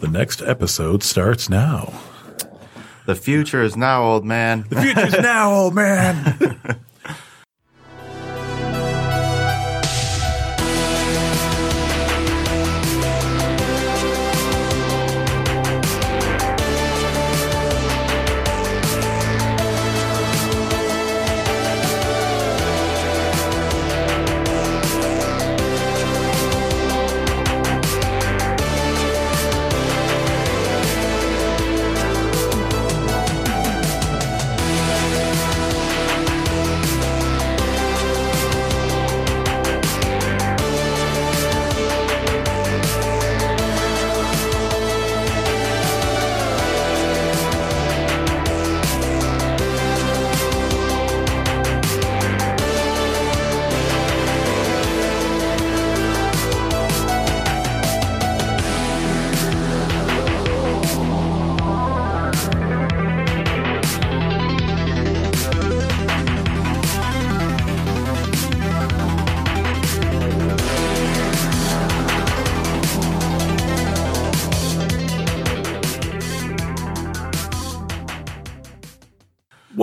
The next episode starts now. The future is now, old man. The future's now, old man.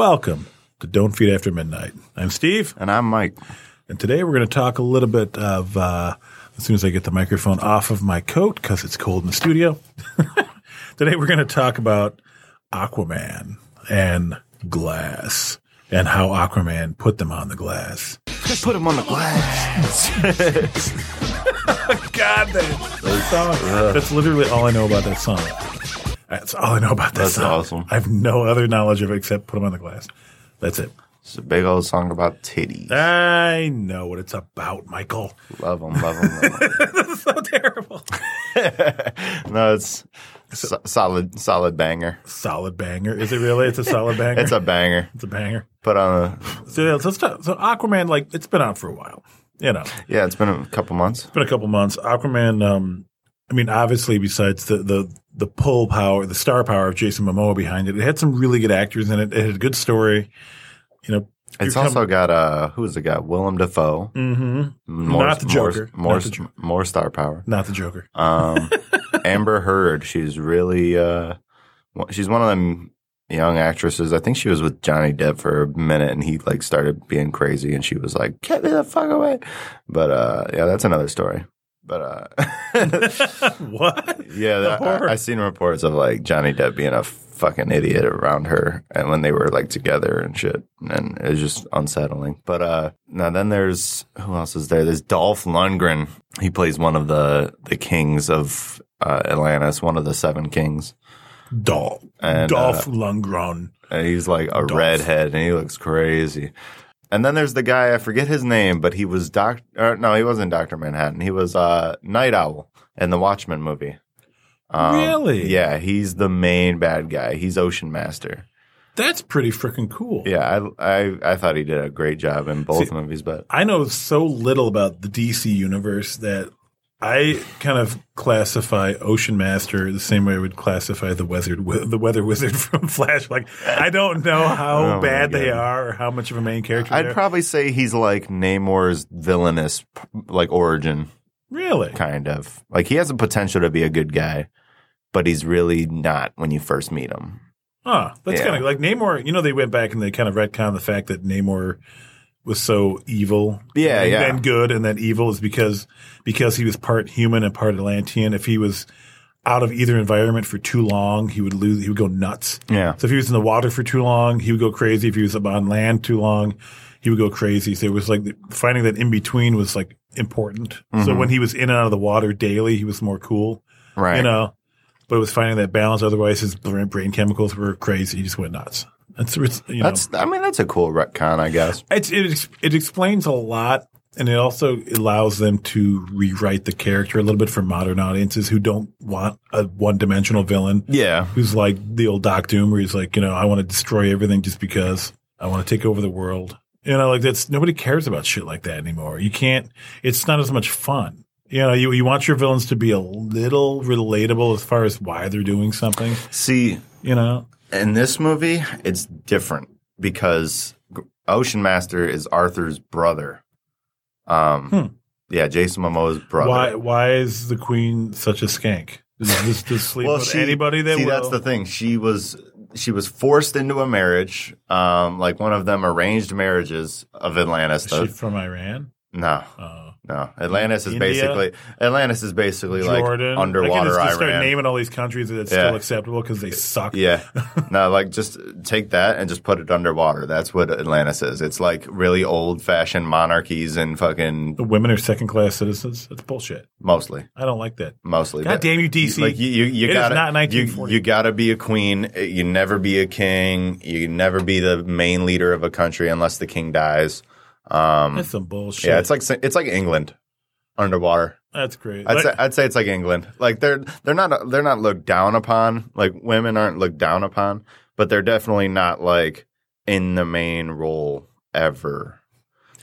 Welcome to Don't Feed After Midnight. I'm Steve, And I'm Mike. and today we're going to talk a little bit of, uh, as soon as I get the microphone off of my coat because it's cold in the studio. today we're going to talk about Aquaman and glass and how Aquaman put them on the glass. Just put them on the glass. God, that song. That's literally all I know about that song. That's all I know about that That's song. awesome. I have no other knowledge of it except put them on the glass. That's it. It's a big old song about titties. I know what it's about, Michael. Love them, love them. That's so terrible. no, it's so- solid, solid banger. Solid banger. Is it really? It's a solid banger. It's a banger. it's a banger. Put on a So, yeah, so, so Aquaman, like, it's been out for a while. You know, yeah. It's been a couple months. It's been a couple months. Aquaman. Um, I mean, obviously, besides the the the pull power, the star power of Jason Momoa behind it, it had some really good actors in it. It had a good story. You know, It's also got uh, who's the guy? Willem Dafoe. hmm More, Not the Joker. More, Not the more star power. not the Joker. Um, Amber Heard. She's really uh, she's one of them young actresses. I think she was with Johnny Depp for a minute, and he like started being crazy, and she was like, "Get me the fuck away." But uh, yeah, that's another story. But uh, what? yeah, that. I, I seen reports of like Johnny Depp being a fucking idiot around her, and when they were like together and shit, and it was just unsettling. But uh, now then there's who else is there? There's Dolph Lundgren. He plays one of the the kings of uh, Atlantis, one of the seven kings, Dolph. and Dolph uh, Lundgren. and he's like a Dolph. redhead, and he looks crazy. And then there's the guy I forget his name, but he was Doc. Or no, he wasn't Doctor Manhattan. He was uh, Night Owl in the Watchmen movie. Um, Really? Yeah, he's the main bad guy. He's Ocean Master. That's pretty freaking cool. Yeah, I, I I thought he did a great job in both See- movies, but I know so little about the DC universe that I kind of classify Ocean Master the same way I would classify the wizard, the weather wizard from Flash. Like I don't know how Oh bad they are or how much of a main character. I'd probably say he's like Namor's villainous like origin, really. kind of. Like he has the potential to be a good guy, but he's really not when you first meet him. Huh. That's Yeah. kind of like Namor. You know, they went back and they kind of retconned the fact that Namor was so evil. Yeah, and yeah. then good, and then evil is because because he was part human and part Atlantean. If he was out of either environment for too long, he would lose. He would go nuts. Yeah. So if he was in the water for too long, he would go crazy. If he was up on land too long, he would go crazy. So it was like finding that in between was like important. So Mhm. when he was in and out of the water daily, he was more cool. Right. You know, but it was finding that balance. Otherwise, his brain chemicals were crazy. He just went nuts. It's, you know, That's I mean that's a cool retcon, I guess. it's, it it explains a lot, and it also allows them to rewrite the character a little bit for modern audiences who don't want a one dimensional villain Yeah. who's like the old Doc Doom, where he's like, you know, I want to destroy everything just because I want to take over the world. You know, like that's nobody cares about shit like that anymore. You can't. It's not as much fun. You know, you you want your villains to be a little relatable as far as why they're doing something. See, You know, in this movie, it's different because Ocean Master is Arthur's brother. Um, Hmm. yeah, Jason Momoa's brother. why why is the queen such a skank? Just, just, just sleep well, with she, anybody that see, will. that's the thing. She was she was forced into a marriage, um, like one of them arranged marriages of Atlantis. Is she from Iran? no, Oh. No. Atlantis is India? basically Atlantis is basically Jordan. like underwater I can just, just start naming all these countries that it's Yeah. still acceptable because they suck. Yeah. no, like just take that and just put it underwater. That's what Atlantis is. It's like really old fashioned monarchies and fucking The women are second class citizens. That's bullshit. mostly, I don't like that. mostly. God damn you, DC. Like you, you, you It is gotta, not you, you gotta be a queen. You never be a king. You never be the main leader of a country unless the king dies. Um, That's some bullshit. yeah, it's like it's like England underwater. That's great. I'd Like- say I'd say it's like England. Like they're they're not they're not looked down upon. Like women aren't looked down upon, but they're definitely not like in the main role ever.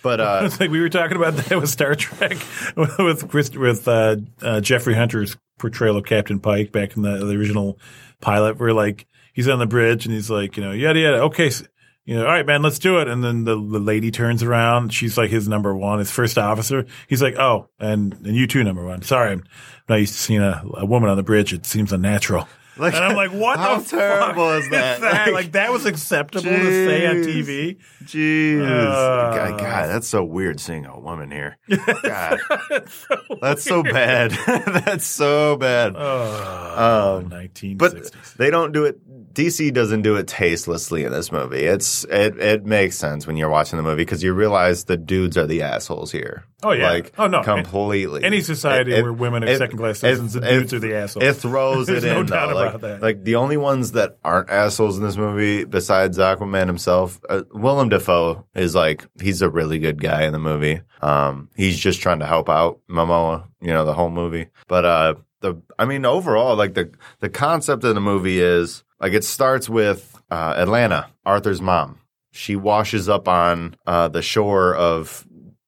But uh, it's like we were talking about that with Star Trek with Chris, with uh, uh, Jeffrey Hunter's portrayal of Captain Pike back in the, the original pilot, where like he's on the bridge and he's like, you know, yada yada. Okay, so, you know, all right, man, let's do it. And then the, the lady turns around. She's like his number one, his first officer. He's like, oh, and and you too, number one. Sorry, I'm not used to seeing a, a woman on the bridge. It seems unnatural. Like, and I'm like, what how the terrible fuck is that? Like, Like, that was acceptable to say on. TV. jeez, Uh. God, God, that's so weird seeing a woman here. God, So that's so bad. that's so bad. Oh, Um, 1960s. But they don't do it. DC doesn't do it tastelessly in this movie. It's it it makes sense when you're watching the movie because you realize the dudes are the assholes here. Oh, yeah. like Oh, no. completely. Any society It- it- where women are it- second class it- citizens it- dudes are the assholes. It throws it no in. doubt though. like, about that. like the only ones that aren't assholes in this movie, besides Aquaman himself, uh, Willem Dafoe is like he's a really good guy in the movie. Um, he's just trying to help out Momoa, you know, the whole movie. But uh, the I mean, overall, like the the concept of the movie is like it starts with uh, Atlanna, Arthur's mom. She washes up on uh, the shore of.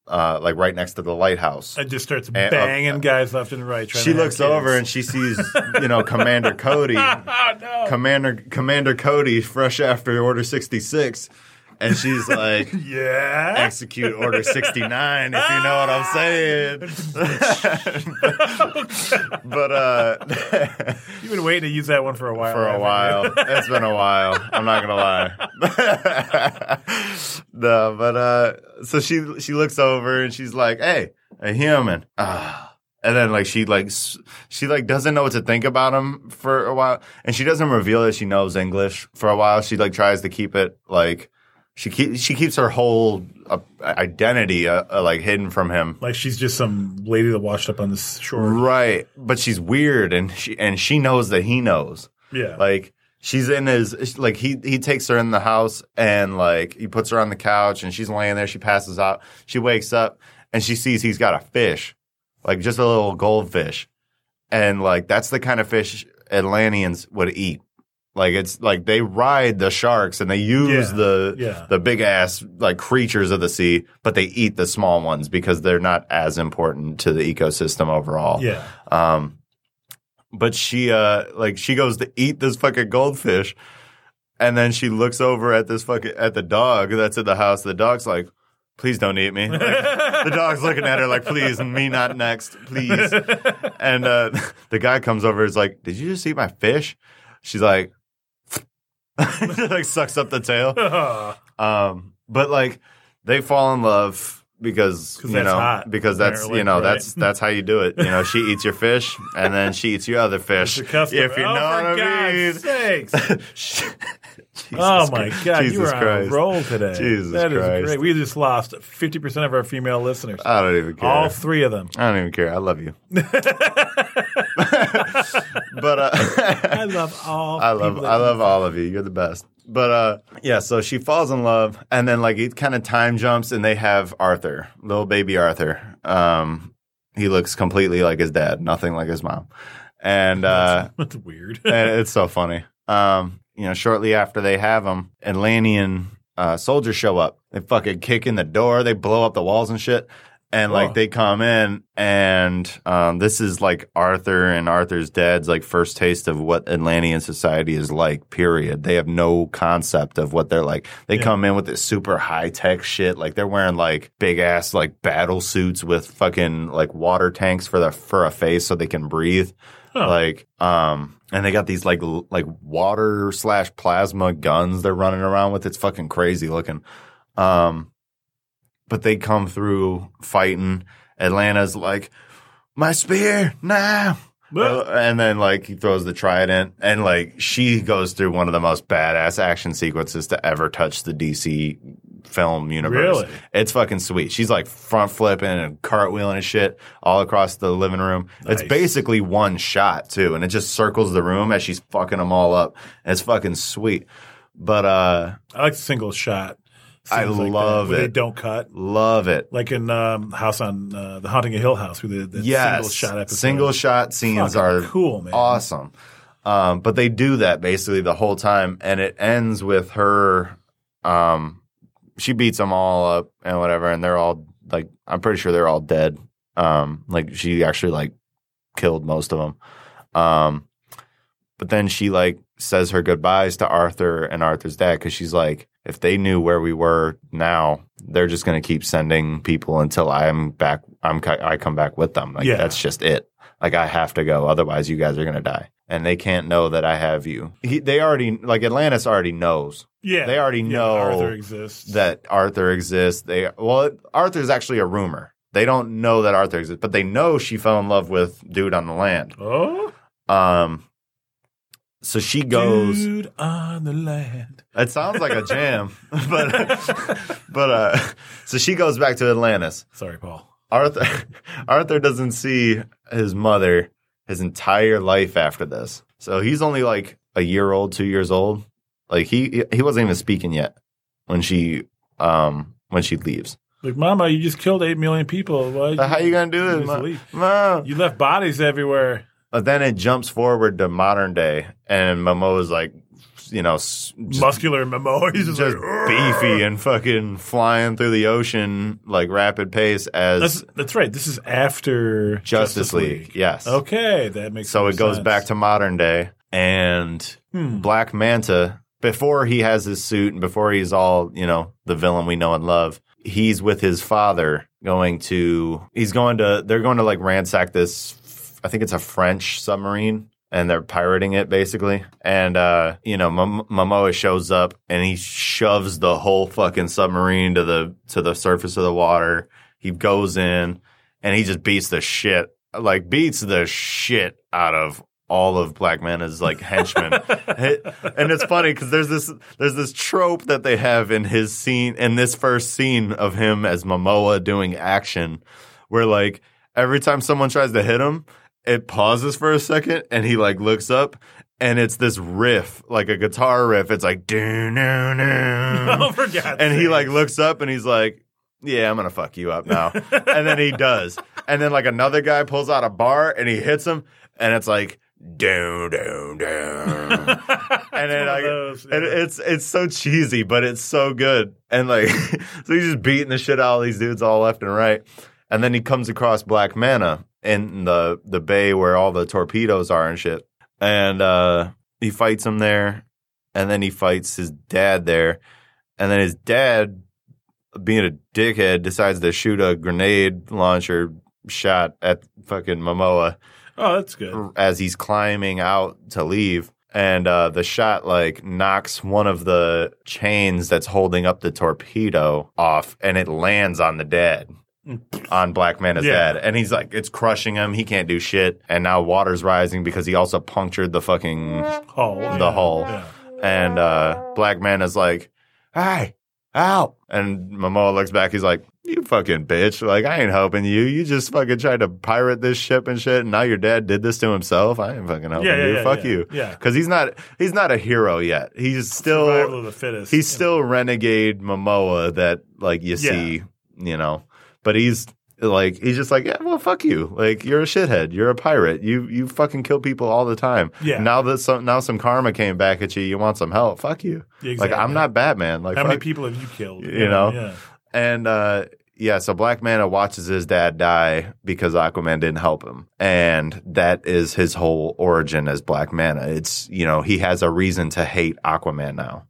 Uh, like right next to the lighthouse. it just starts And, uh, banging guys left and right. Trying She looks over and she sees, you know, Commander Cody, oh no! Commander Commander Cody, fresh after Order sixty six, and she's like, yeah. execute Order sixty nine, if you know what I'm saying. but uh, You've been waiting to use that one for a while. for a while, it's been a while. I'm not gonna lie. no, but uh, so she she looks over and she's like, "Hey, a human." Ah. And then like she like she like doesn't know what to think about him for a while, and she doesn't reveal that she knows English for a while. She like tries to keep it like she keep she keeps her whole uh, identity uh, uh, like hidden from him. Like she's just some lady that washed up on the shore. Right, but she's weird, and she and she knows that he knows. Yeah. Like she's in his like he he takes her in the house and like he puts her on the couch and she's laying there. She passes out. She wakes up and she sees he's got a fish, like just a little goldfish, and like that's the kind of fish Atlanteans would eat. Like it's like they ride the sharks and they use Yeah, the yeah. the big ass like creatures of the sea, but they eat the small ones because they're not as important to the ecosystem overall. yeah. Um, but she, uh, like, she goes to eat this fucking goldfish, and then she looks over at this fucking at the dog that's in the house. The dog's like, "Please don't eat me." Like, the dog's looking at her like, "Please, me not next, please." And uh, the guy comes over, is like, "Did you just eat my fish?" She's like, like sucks up the tail. Um, but like they fall in love because you that's know hot, because that's you know right? that's that's how you do it. You know, she eats your fish and then she eats your other fish. It's a custom. If you know oh, what for I mean. Sakes. Oh my God, Jesus you are on a roll today. Jesus That is Christ. great. We just lost 50% of our female listeners. I don't even care. All three of them. I don't even care. I love you. but uh, I love all. I love I love all of you. You're the best. But uh yeah, so she falls in love and then like it kind of time jumps and they have Arthur, little baby Arthur. Um he looks completely like his dad, nothing like his mom. And uh That's weird. and it's so funny. Um you know, shortly after they have him, Atlantean uh, soldiers show up. They fucking kick in the door. They blow up the walls and shit. And like Whoa. they come in, and um, this is like Arthur and Arthur's dad's like first taste of what Atlantean society is like. Period. They have no concept of what they're like. They Yeah. come in with this super high tech shit. Like they're wearing like big ass like battle suits with fucking like water tanks for the for a face so they can breathe. Huh. Like, um, and they got these like l- like water slash plasma guns they're running around with. It's fucking crazy looking. Um, but they come through fighting. Atlanna's like, my spear now. Uh, and then like he throws the trident and like she goes through one of the most badass action sequences to ever touch the DC film universe. Really? It's fucking sweet. She's like front flipping and cartwheeling and shit all across the living room. It's basically one shot too, and it just circles the room as she's fucking them all up. And it's fucking sweet. But uh I like the single shot. I scenes like that, love where They don't cut. love it. Like in um, House on uh, the Haunting of Hill House, where the, the yes, single shot episode. Single shot scenes are cool, man. awesome. Um, but they do that basically the whole time, and it ends with her. Um, she beats them all up and whatever, and they're all like, I'm pretty sure they're all dead. Um, like she actually like killed most of them. Um, but then she like says her goodbyes to Arthur and Arthur's dad because she's like, if they knew where we were now, they're just gonna keep sending people until I'm back. I'm I come back with them. Like Yeah. that's just it. Like I have to go, otherwise you guys are gonna die, and they can't know that I have you. He, they already like Atlantis already knows Yeah, they already yeah, know Arthur exists. that Arthur exists. They well, Arthur's actually a rumor. They don't know that Arthur exists, but they know she fell in love with dude on the land. oh, Um, so she goes. dude on the land. It sounds like a jam, but but uh, so she goes back to Atlantis. Sorry, Paul. Arthur Arthur doesn't see his mother his entire life after this. So he's only like a year old, two years old. Like he he wasn't even speaking yet when she um when she leaves. Like, Mama, you just killed eight million people. Why? How you gonna do this, Mom? Mom? You left bodies everywhere. But then it jumps forward to modern day, and Momoa's like, you know, just, Muscular Momoa. He's just, just like, beefy and fucking flying through the ocean like rapid pace as That's that's right. This is after Justice, League. Yes. Okay, that makes So it goes sense. back to modern day, and Hmm. Black Manta, before he has his suit and before he's all, you know, the villain we know and love, he's with his father going to, he's going to, they're going to like ransack this, I think it's a French submarine. And they're pirating it basically. And, uh, you know, Mom- Momoa shows up and he shoves the whole fucking submarine to the, to the surface of the water. He goes in and he just beats the shit, like beats the shit out of all of Black Manta's like henchmen. and it's funny because there's this there's this trope that they have in his scene in this first scene of him as Momoa doing action, where like every time someone tries to hit him, it pauses for a second and he like looks up. And it's this riff, like a guitar riff. It's like, doo, doo, doo. oh, for God's and he like looks up and he's like, "Yeah, I'm gonna fuck you up now." and then he does. And then like another guy pulls out a bar and he hits him, and it's like, "Down, down, down." and then like, those, and it's it's so cheesy, but it's so good. And like, so he's just beating the shit out of these dudes all left and right. And then he comes across Black Manta in the the bay where all the torpedoes are and shit. And uh, he fights him there, and then he fights his dad there, and then his dad, being a dickhead, decides to shoot a grenade launcher shot at fucking Momoa Oh, that's good. as he's climbing out to leave. And uh, the shot like knocks one of the chains that's holding up the torpedo off, and it lands on the dad, on Black Manta's Yeah. dad. And he's like, it's crushing him. He can't do shit. And now water's rising because he also punctured the fucking Hull. the yeah, hull. Yeah. and uh, Black man is like, "Hey, help!" And Momoa looks back. He's like, "You fucking bitch! Like I ain't helping you. You just fucking tried to pirate this ship and shit. And now your dad did this to himself. I ain't fucking helping Yeah, yeah, you. yeah, Fuck yeah. you. Yeah. because he's not he's not a hero yet. He's still Survival of the fittest. he's Yeah. still renegade Momoa that like you Yeah. see, you know. But he's like he's just like, yeah, well, fuck you. Like you're a shithead. You're a pirate. You you fucking kill people all the time. Yeah. Now that some now some karma came back at you, you want some help. Fuck you. Yeah, Like. I'm not Batman. Like How many people have you killed? You know? Yeah. and uh yeah, so Black Manta watches his dad die because Aquaman didn't help him. And that is his whole origin as Black Manta. It's, you know, he has a reason to hate Aquaman now.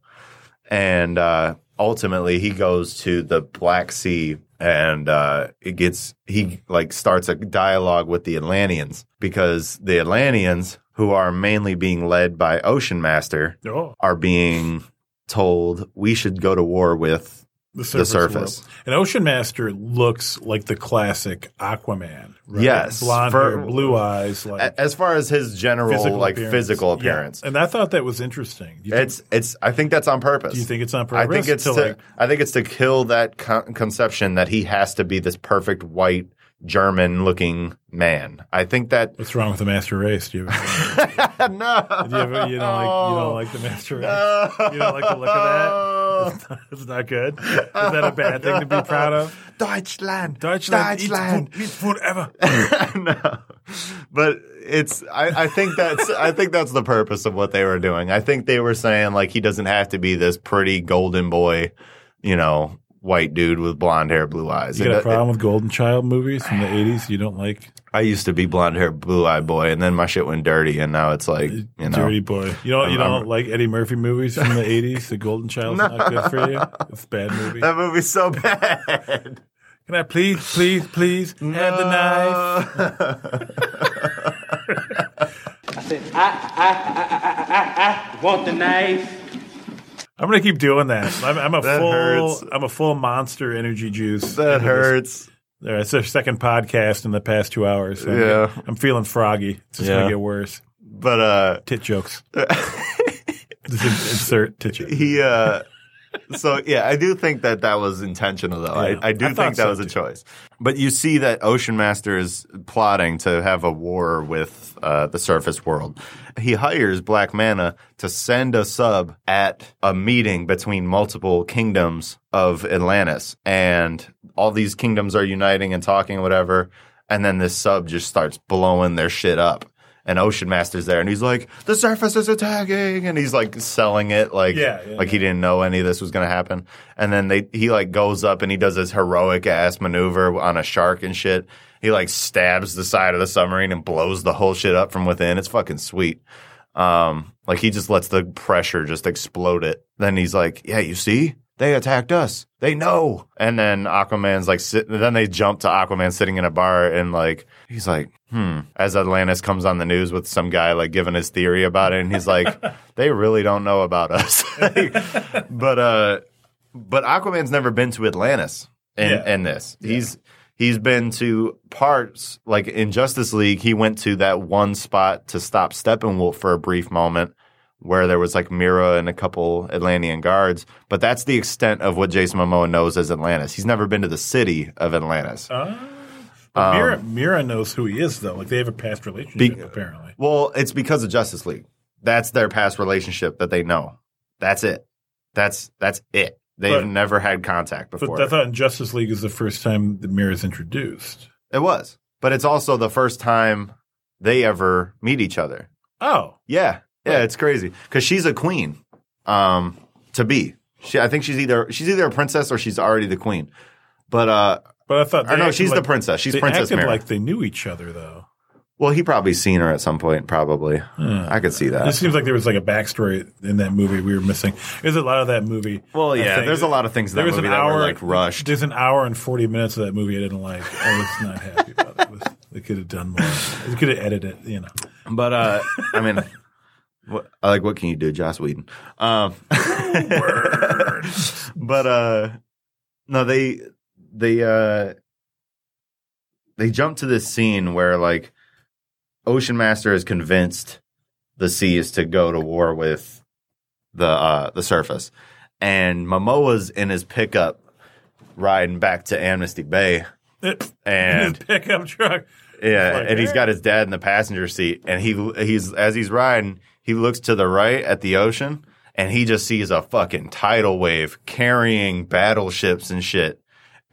And uh ultimately he goes to the Black Sea and uh, it gets he like starts a dialogue with the Atlanteans because the Atlanteans, who are mainly being led by Ocean Master, Oh, are being told we should go to war with the surface. surface. world. And Ocean Master looks like the classic Aquaman. Right? Yes, blonde for- hair, blue eyes, like as far as his general physical like appearance. physical Yeah. appearance. And I thought that was interesting. Think, It's it's. I think that's on purpose. do you think it's on purpose? I think it's to, like, I think it's to kill that con- conception that he has to be this perfect white German looking man. I think that what's wrong with the master race? Do you, ever, no, do you, ever, you don't like you don't like the master race? You don't like the look of that? It's not, it's not good. Is that a bad thing to be proud of? Deutschland, Deutschland, Deutschland. food, eats food ever. no, but it's. I, I think that's. I think that's the purpose of what they were doing. I think they were saying like he doesn't have to be this pretty golden boy, you know, white dude with blonde hair, blue eyes. You got And a it- problem with Golden Child movies from the '80s? You don't like I used to be blonde hair, blue eyed boy, and then my shit went dirty, and now it's like uh, you know. Dirty Boy? You don't you I'm- don't I'm- like Eddie Murphy movies from the '80s? The Golden Child's not good for you. It's a bad movie. That movie's so bad. Can I please, please, please have the knife? I said, I, I, I, I, I, I want the knife. I'm gonna keep doing that. I'm, I'm a That full. hurts. I'm a full monster energy juice. that into hurts. There, it's our second podcast in the past two hours. So I'm- Yeah. I'm feeling froggy. It's just Yeah. gonna get worse. But uh, Tit jokes. Just in- insert tit jokes. he uh, so yeah, I do think that that was intentional, though. Yeah. I, I do I think that so, was a too. choice. But you see that Ocean Master is plotting to have a war with uh, the surface world. He hires Black Manta to send a sub at a meeting between multiple kingdoms of Atlantis, and all these kingdoms are uniting and talking, whatever. And then this sub just starts blowing their shit up. And Ocean Master's there, and he's like, "The surface is attacking," and he's like selling it, like, Yeah, yeah, like he didn't know any of this was going to happen. And then they, he like goes up and he does this heroic ass maneuver on a shark and shit. He like stabs the side of the submarine and blows the whole shit up from within. It's fucking sweet. Um, like he just lets the pressure just explode it. Then he's like, "Yeah, you see." They attacked us. They know. And then Aquaman's like, sit, then they jump to Aquaman sitting in a bar and like, he's like, hmm. As Atlantis comes on the news with some guy like giving his theory about it, and he's like, they really don't know about us. but uh, but Aquaman's never been to Atlantis in Yeah. in this. He's he's been to parts like in Justice League. He went to that one spot to stop Steppenwolf for a brief moment. Where there was like Mera and a couple Atlantean guards, but that's the extent of what Jason Momoa knows as Atlantis. He's never been to the city of Atlantis. Uh, but Mera, Mera knows who he is, though. Like they have a past relationship, Um, Be- apparently. Well, it's because of Justice League. That's their past relationship that they know. That's it. That's that's it. They've But- never had contact before. But before. I thought in Justice League is the first time the Mera's introduced. it was, but it's also the first time they ever meet each other. Oh, Yeah, yeah, it's crazy because she's a queen. Um, to be, she, I think she's either she's either a princess or she's already the queen. But uh, but I thought. or no, she's the princess. She's they Princess acted Mera. like they knew each other, though. well, he probably seen her at some point. Probably, I could see that. It seems like there was like a backstory in that movie we were missing. There's a lot of that movie. Well, yeah, there's a lot of things in that There was movie an that hour, were like rushed. There's an hour and 40 minutes of that movie I didn't like. I was not happy about it. it was, they could have done more. They could have edited it, you know. But uh, I mean, what, I like what can you do, Joss Whedon? Um, but uh, no, they they uh, they jump to this scene where like Ocean Master is convinced the seas to go to war with the uh, the surface, and Momoa's in his pickup riding back to Amnesty Bay, It, and his pickup truck. yeah, Like, and he's got his dad in the passenger seat, and he he's as he's riding, he looks to the right at the ocean, and he just sees a fucking tidal wave carrying battleships and shit,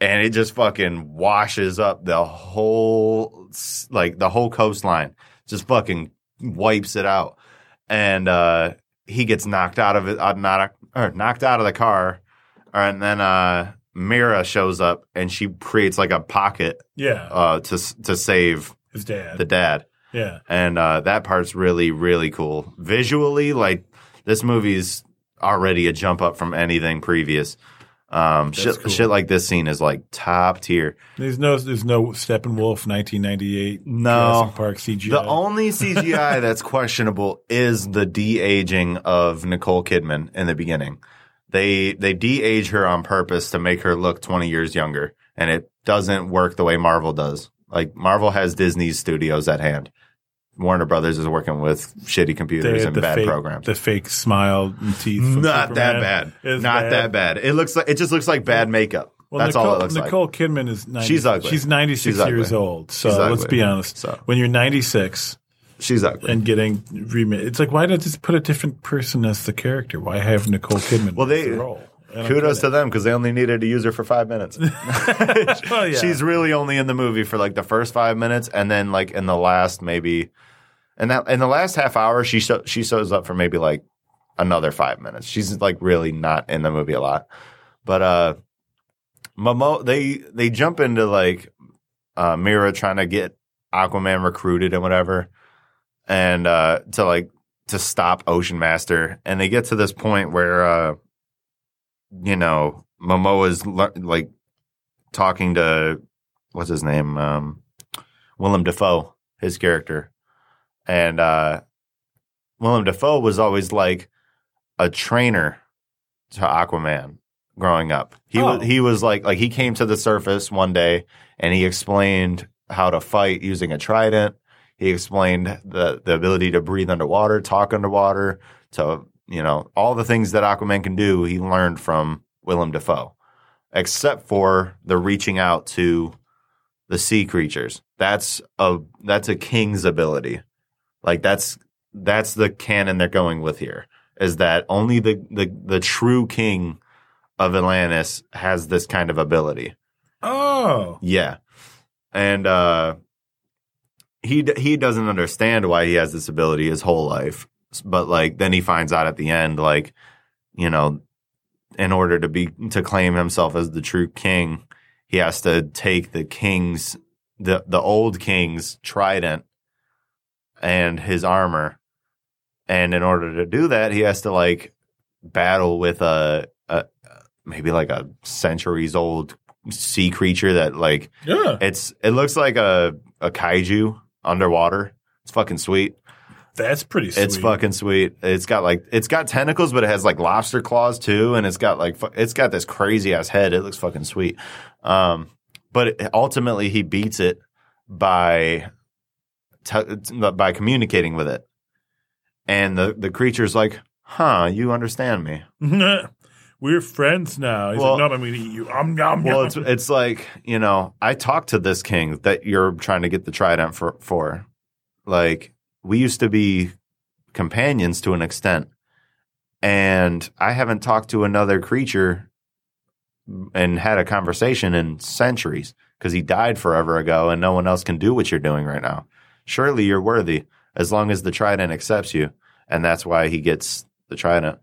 and it just fucking washes up the whole like the whole coastline, just fucking wipes it out, and uh, he gets knocked out of it, uh, not or knocked out of the car, and then uh, Mera shows up, and she creates like a pocket Yeah, uh, to to save his dad. the dad, yeah. and uh, that part's really really cool. Visually, like this movie's already a jump up from anything previous. Um, shit, cool. shit like this scene is like top tier. There's no there's no Steppenwolf 1998 No. Jurassic Park CGI. The only CGI that's questionable is the de aging of Nicole Kidman in the beginning. They they de age her on purpose to make her look 20 years younger, and it doesn't work the way Marvel does. Like Marvel has Disney's studios at hand. Warner Brothers is working with shitty computers had and the bad fake, programs. The fake smile and teeth. Not that bad. Not that bad. It looks like it just looks like bad makeup. Well, That's Nicole, all it looks like. Nicole Kidman is 90, She's ugly. She's 96 years old. So let's be honest. So- When you're 96 She's ugly. and getting remade, it's like why not just put a different person as the character? Why have Nicole Kidman? Well, they- the role? Kudos get to them because they only needed to use her for five minutes. Oh, yeah. She's really only in the movie for like the first five minutes, and then like in the last maybe, and that in the last half hour she show, she shows up for maybe like another five minutes. She's like really not in the movie a lot, but uh, Momo they they jump into like uh Mera trying to get Aquaman recruited and whatever, and uh to like to stop Ocean Master, and they get to this point where uh you know Momoa's le- like talking to what's his name? Um Willem Dafoe his character. And uh Willem Dafoe was always like a trainer to Aquaman growing up. He Oh. was he was like like he came to the surface one day and he explained how to fight using a trident. He explained the the ability to breathe underwater talk underwater to you know all the things that Aquaman can do he learned from Willem Dafoe except for the reaching out to the sea creatures. That's a that's a king's ability. Like that's that's the canon they're going with here. Is that only the the, the true king of Atlantis has this kind of ability. oh, Yeah. And uh he he doesn't understand why he has this ability his whole life. But like then he finds out at the end like you know in order to be to claim himself as the true king, he has to take the king's the the old king's trident and his armor. And in order to do that, he has to like battle with a, a maybe like a centuries old sea creature that like yeah. it's it looks like a a kaiju underwater. It's fucking sweet. That's pretty sweet. It's fucking sweet. It's got like it's got tentacles, but it has like lobster claws too, and it's got like fu- it's got this crazy ass head. It looks fucking sweet. Um, but it, ultimately, he beats it by t- by communicating with it, and the the creature's like, "Huh, you understand me?" We're friends now. He's Well- like, no, I'm going to eat you. Um, nom, Well, it's it's like you know, I talked to this king that you're trying to get the trident for. For like, we used to be companions to an extent, and I haven't talked to another creature and had a conversation in centuries because he died forever ago, and no one else can do what you're doing right now. Surely you're worthy as long as the trident accepts you, and that's why he gets the trident.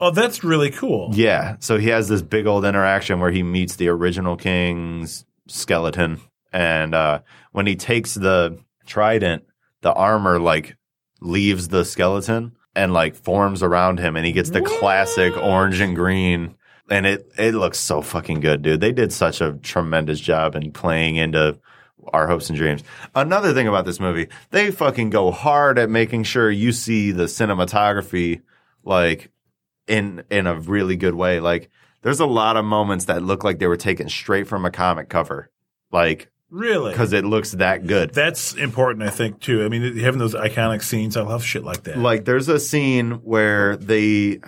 oh, that's really cool. Yeah. So he has this big old interaction where he meets the original king's skeleton. And uh, when he takes the trident, the armor like leaves the skeleton and like forms around him. And he gets the classic orange and green. And it, it looks so fucking good, dude. They did such a tremendous job in playing into our hopes and dreams. Another thing about this movie, they fucking go hard at making sure you see the cinematography like in in a really good way. Like there's a lot of moments that look like they were taken straight from a comic cover. Like Really? because it looks that good. That's important, I think, too. I mean, having those iconic scenes, I love shit like that. Like there's a scene where they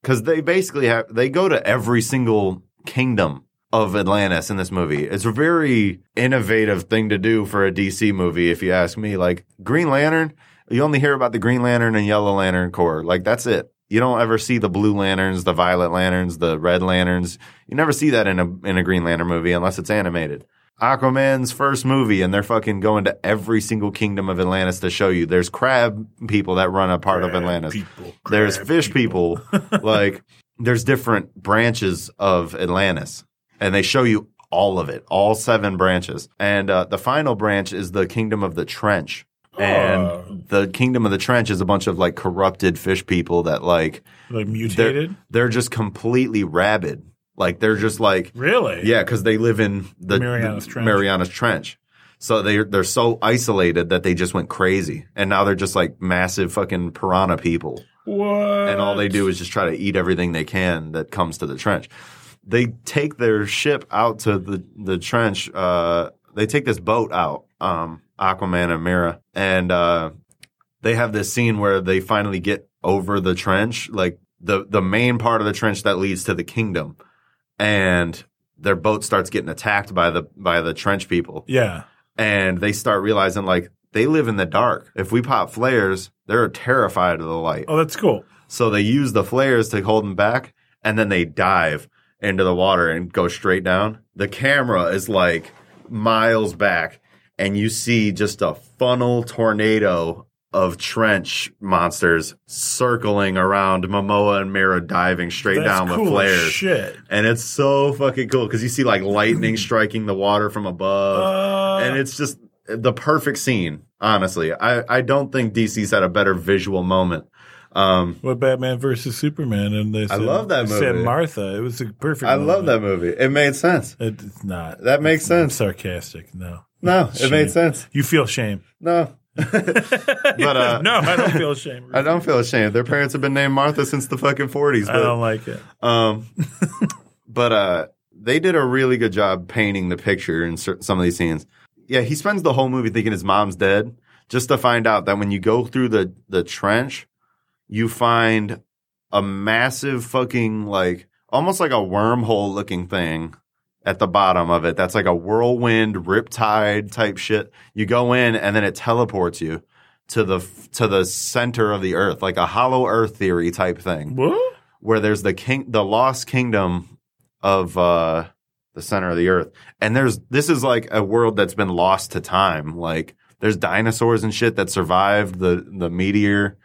because they basically have they go to every single kingdom of Atlantis in this movie. It's a very innovative thing to do for a DC movie, if you ask me. Like Green Lantern, you only hear about the Green Lantern and Yellow Lantern Corps. Like that's it. You don't ever see the blue lanterns, the violet lanterns, the red lanterns. You never see that in a in a Green Lantern movie unless it's animated. Aquaman's first movie, and they're fucking going to every single kingdom of Atlantis to show you. There's crab people that run a part of Atlantis. people, there's fish people. like there's different branches of Atlantis, and they show you all of it, all seven branches. And uh, the final branch is the kingdom of the trench. Oh. And the kingdom of the trench is a bunch of like corrupted fish people that like like they're, mutated. they're just completely rabid. Like they're just like Really? yeah, because they live in the Marianas the Trench. Marianas Trench. So they they're so isolated that they just went crazy, and now they're just like massive fucking piranha people, What? and all they do is just try to eat everything they can that comes to the trench. They take their ship out to the the trench. Uh, they take this boat out, um, Aquaman and Mera, and uh, they have this scene where they finally get over the trench, like the the main part of the trench that leads to the kingdom, and their boat starts getting attacked by the by the trench people, Yeah. and they start realizing like they live in the dark. If we pop flares, they're terrified of the light. Oh, that's cool. So they use the flares to hold them back, and then they dive into the water and go straight down. The camera is like miles back, and you see just a funnel tornado of trench monsters circling around Momoa and Mera diving straight That's down cool with flares. Shit. And it's so fucking cool because you see like lightning striking the water from above Uh, and it's just the perfect scene. Honestly, I, I don't think DC's had a better visual moment. Um, what Batman versus Superman, and they said, I love that they Said movie. Martha. It was a perfect. I love that movie. It made sense. It, it's not. That makes sense. sarcastic. No. No, it made sense. You feel shame. No, but uh, no, I don't feel shame. I don't feel ashamed. Their parents have been named Martha since the fucking forties. I don't like it. Um, but uh, they did a really good job painting the picture in some of these scenes. Yeah, he spends the whole movie thinking his mom's dead, just to find out that when you go through the the trench, you find a massive fucking like almost like a wormhole looking thing at the bottom of it. That's like a whirlwind, riptide type shit. You go in and then it teleports you to the to the center of the earth, like a hollow earth theory type thing What? where there's the king, the lost kingdom of uh, the center of the earth, and there's this is like a world that's been lost to time. Like there's dinosaurs and shit that survived the the meteor.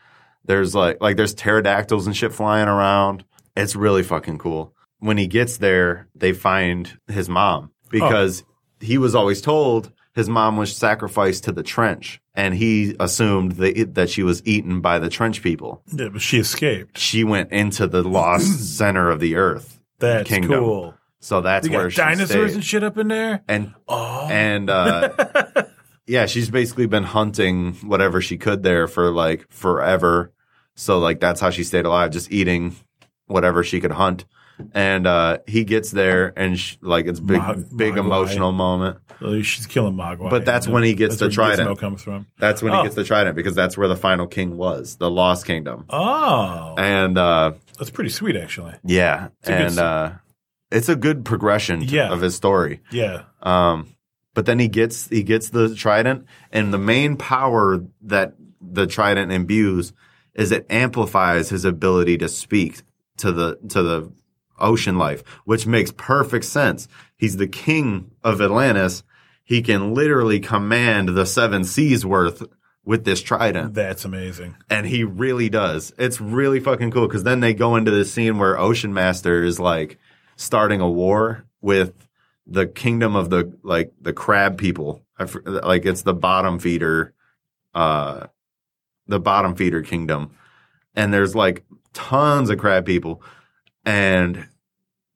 There's like like there's pterodactyls and shit flying around. It's really fucking cool. When he gets there, they find his mom because he was always told his mom was sacrificed to the trench, and he assumed that that she was eaten by the trench people Yeah, but she escaped. she went into the lost center of the earth. That's Kingdom. cool. So that's You where dinosaurs stayed. and shit up in there. and Oh, and uh, yeah, she's basically been hunting whatever she could there for like forever. So like that's how she stayed alive, just eating whatever she could hunt. And uh, he gets there, and sh like it's big, Ma- big Mogwai. emotional moment. well, she's killing Mogwai. But that's when he gets That's the where trident. Comes from. That's when Oh. he gets the trident because that's where the final king was, the Lost Kingdom. Oh, And uh, that's pretty sweet, actually. yeah, a good and s- uh, it's a good progression to- Yeah. of his story. Yeah. Um, but then he gets he gets the trident, and the main power that the trident imbues is it amplifies his ability to speak to the to the ocean life, which makes perfect sense. He's the king of Atlantis. He can literally command the seven seas worth with this trident. That's amazing. And he really does. It's really fucking cool because then they go into the scene where Ocean Master is like starting a war with the kingdom of the like the crab people. Like it's the bottom feeder, uh, the bottom feeder kingdom, and there's like tons of crab people, and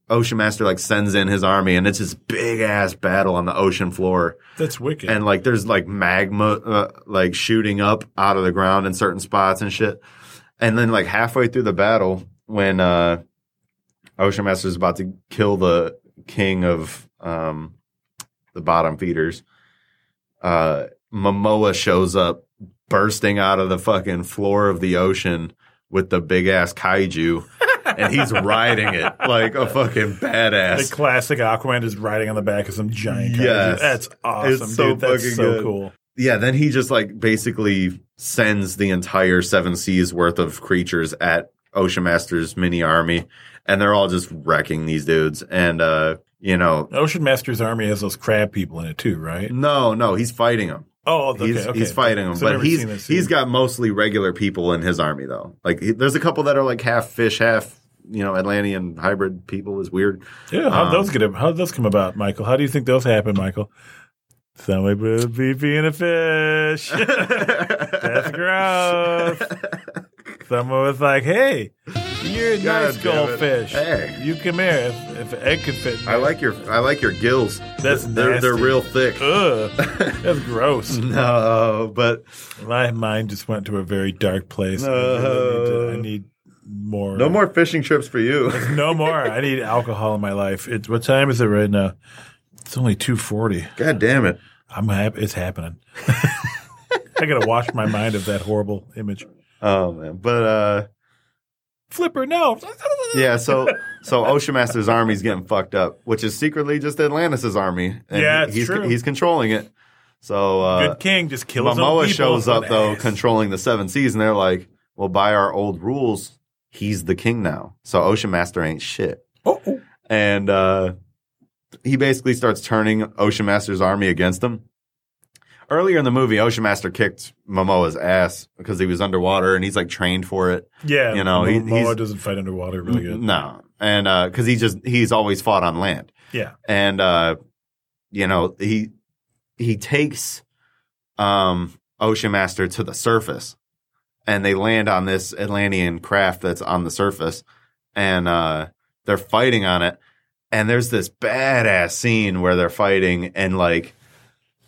Ocean Master like sends in his army, and it's this big ass battle on the ocean floor That's wicked. and like there's like magma uh, like shooting up out of the ground in certain spots and shit. And then like halfway through the battle, when uh, Ocean Master is about to kill the king of um, the bottom feeders, uh, Momoa shows up bursting out of the fucking floor of the ocean with the big ass kaiju. and he's riding it like a fucking the badass. classic Aquaman is riding on the back of some giant. Yes. that's awesome, It's so dude. That's fucking so good. cool. Yeah, then he just like basically sends the entire seven seas worth of creatures at Ocean Master's mini army, and they're all just wrecking these dudes. And uh, you know, Ocean Master's army has those crab people in it too, right? no, no, he's fighting them. Oh, okay, He's okay. he's fighting them, So but he's seen this scene. he's got mostly regular people in his army though. Like he, there's a couple that are like half fish, half you know Atlantean hybrid people. Is weird. Yeah, how Um, those get how those come about, Michael? How do you think those happen, Michael? Somebody put a BP in a fish. That's gross. Someone was like, "Hey, You're a God nice goldfish. Hey. You come here. If, if an egg could fit I like your I like your gills. That's they're they're real thick. Ugh. That's gross. No, but My mind just went to a very dark place. I, really need to- I need more. no more fishing trips for you. No more. I need alcohol in my life. It's what time is it right now? It's only two forty. God damn it. I'm happy. It's happening. I gotta wash my mind of that horrible image. Oh man, but uh, Flipper, no. yeah. So so Ocean Master's army's getting fucked up, which is secretly just Atlantis' army. And Yeah, it's he's true. he's controlling it. So uh, Good king just kills Momoa shows up though, ass. controlling the seven seas, and they're like, "Well, by our old rules, he's the king now. So Ocean Master ain't shit." Oh, and uh, he basically starts turning Ocean Master's army against him. Earlier in the movie, Ocean Master kicked Momoa's ass because he was underwater and he's like trained for it. Yeah, You know, he- Momoa doesn't fight underwater really good. No, and because he just he's always fought on land, Yeah, and uh, you know he he takes um, Ocean Master to the surface, and they land on this Atlantean craft that's on the surface, and uh, they're fighting on it. And there's this badass scene where they're fighting, and like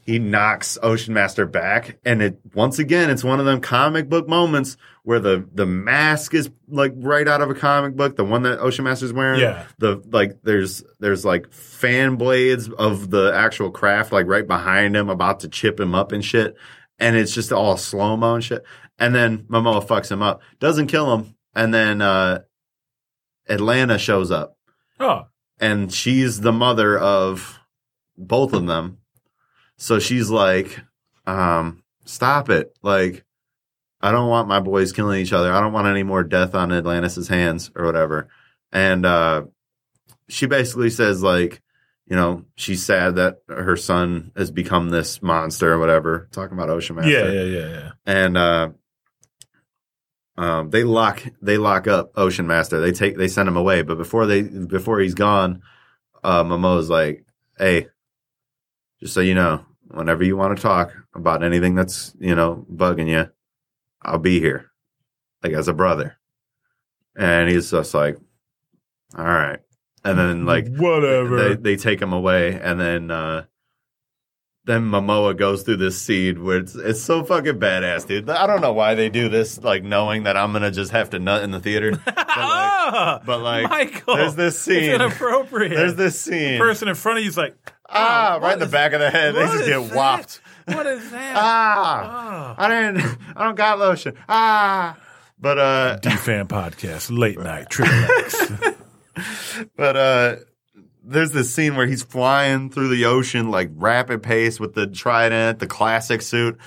he knocks Ocean Master back, and it once again it's one of them comic book moments where the the mask is like right out of a comic book, the one that Ocean Master's wearing. Yeah. The like there's there's like fan blades of the actual craft like right behind him, about to chip him up and shit, and it's just all slow mo and shit. And then Momoa fucks him up, doesn't kill him, and then uh Atlanna shows up Oh, and she's the mother of both of them. So she's like, um, stop it. Like, I don't want my boys killing each other. I don't want any more death on Atlantis' hands or whatever. And uh, she basically says, like, you know, she's sad that her son has become this monster or whatever. Talking about Ocean Master yeah, yeah, yeah, yeah. and uh, um, they lock they lock up Ocean Master. They take they send him away, but before they before he's gone, uh, Momoa's like, "Hey, just so you know, whenever you want to talk about anything that's you know bugging you, I'll be here, like as a brother." And he's just like, "All right," and then like whatever. they they take him away, and then uh, then Momoa goes through this scene where it's it's so fucking badass, dude. I don't know why they do this, like knowing that I'm gonna just have to nut in the theater. But like, ah, but, like, Michael, there's this It's scene. inappropriate. there's this scene. person in front of you's like, ah, oh, right in the what back of the head. They just get that? whopped. What is that? Ah, oh. I didn't. I don't got lotion. Ah, but uh, D-Fan Podcast, late night, triple X. But uh there's this scene where he's flying through the ocean like rapid pace with the trident, the classic suit,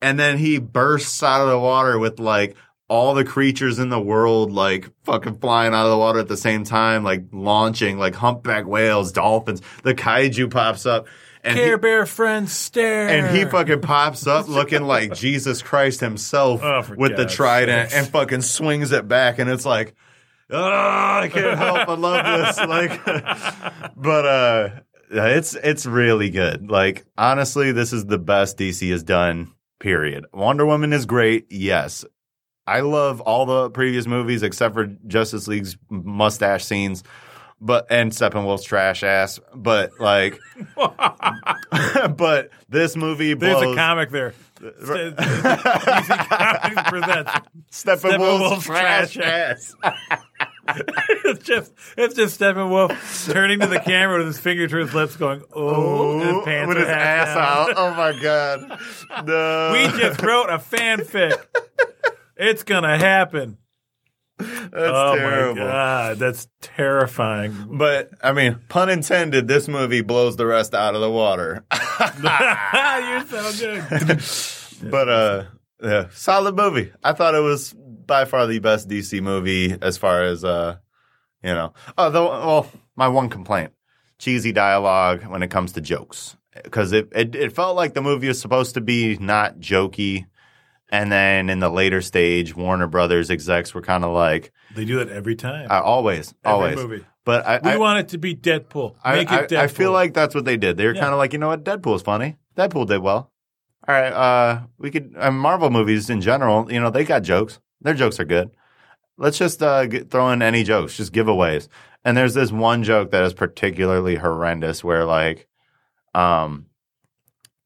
and then he bursts out of the water with like all the creatures in the world like fucking flying out of the water at the same time, like launching, like humpback whales, dolphins. The kaiju pops up and he, Care Bear friends stare. and he fucking pops up looking like Jesus Christ himself Oh, with the trident and fucking swings it back and it's like oh, I can't help but love this like but uh it's it's really good. Like honestly, this is the best DC has done. Period. Wonder Woman is great. Yes, I love all the previous movies except for Justice League's mustache scenes, but and Steppenwolf's trash ass. But like, but this movie There's blows. a comic there. DC Comics presents. Steppenwolf's Steppenwolf's trash trash ass. It's just it's just Steppenwolf turning to the camera with his finger to his lips, going, "Oh," his pants with his ass out. Oh my god! No. We just wrote a fanfic. It's gonna happen. That's oh terrible. my god, that's terrifying. But I mean, pun intended. This movie blows the rest out of the water. You're so good. but uh, yeah, solid movie. I thought it was by far the best DC movie as far as uh, you know. Although, well, my one complaint: cheesy dialogue when it comes to jokes, because it, it it felt like the movie was supposed to be not jokey. And then in the later stage, Warner Brothers execs were kind of like, They do it every time. uh, always, Every always. movie. But I, We I, want it to be Deadpool. I, Make I, it Deadpool. I feel like that's what they did. They were Yeah. kind of like, you know what, Deadpool's funny. Deadpool did well. All right, uh, we could. Uh, Marvel movies in general, you know, they got jokes. Their jokes are good. let's just uh, get, throw in any jokes, just giveaways. And there's this one joke that is particularly horrendous, where like, um,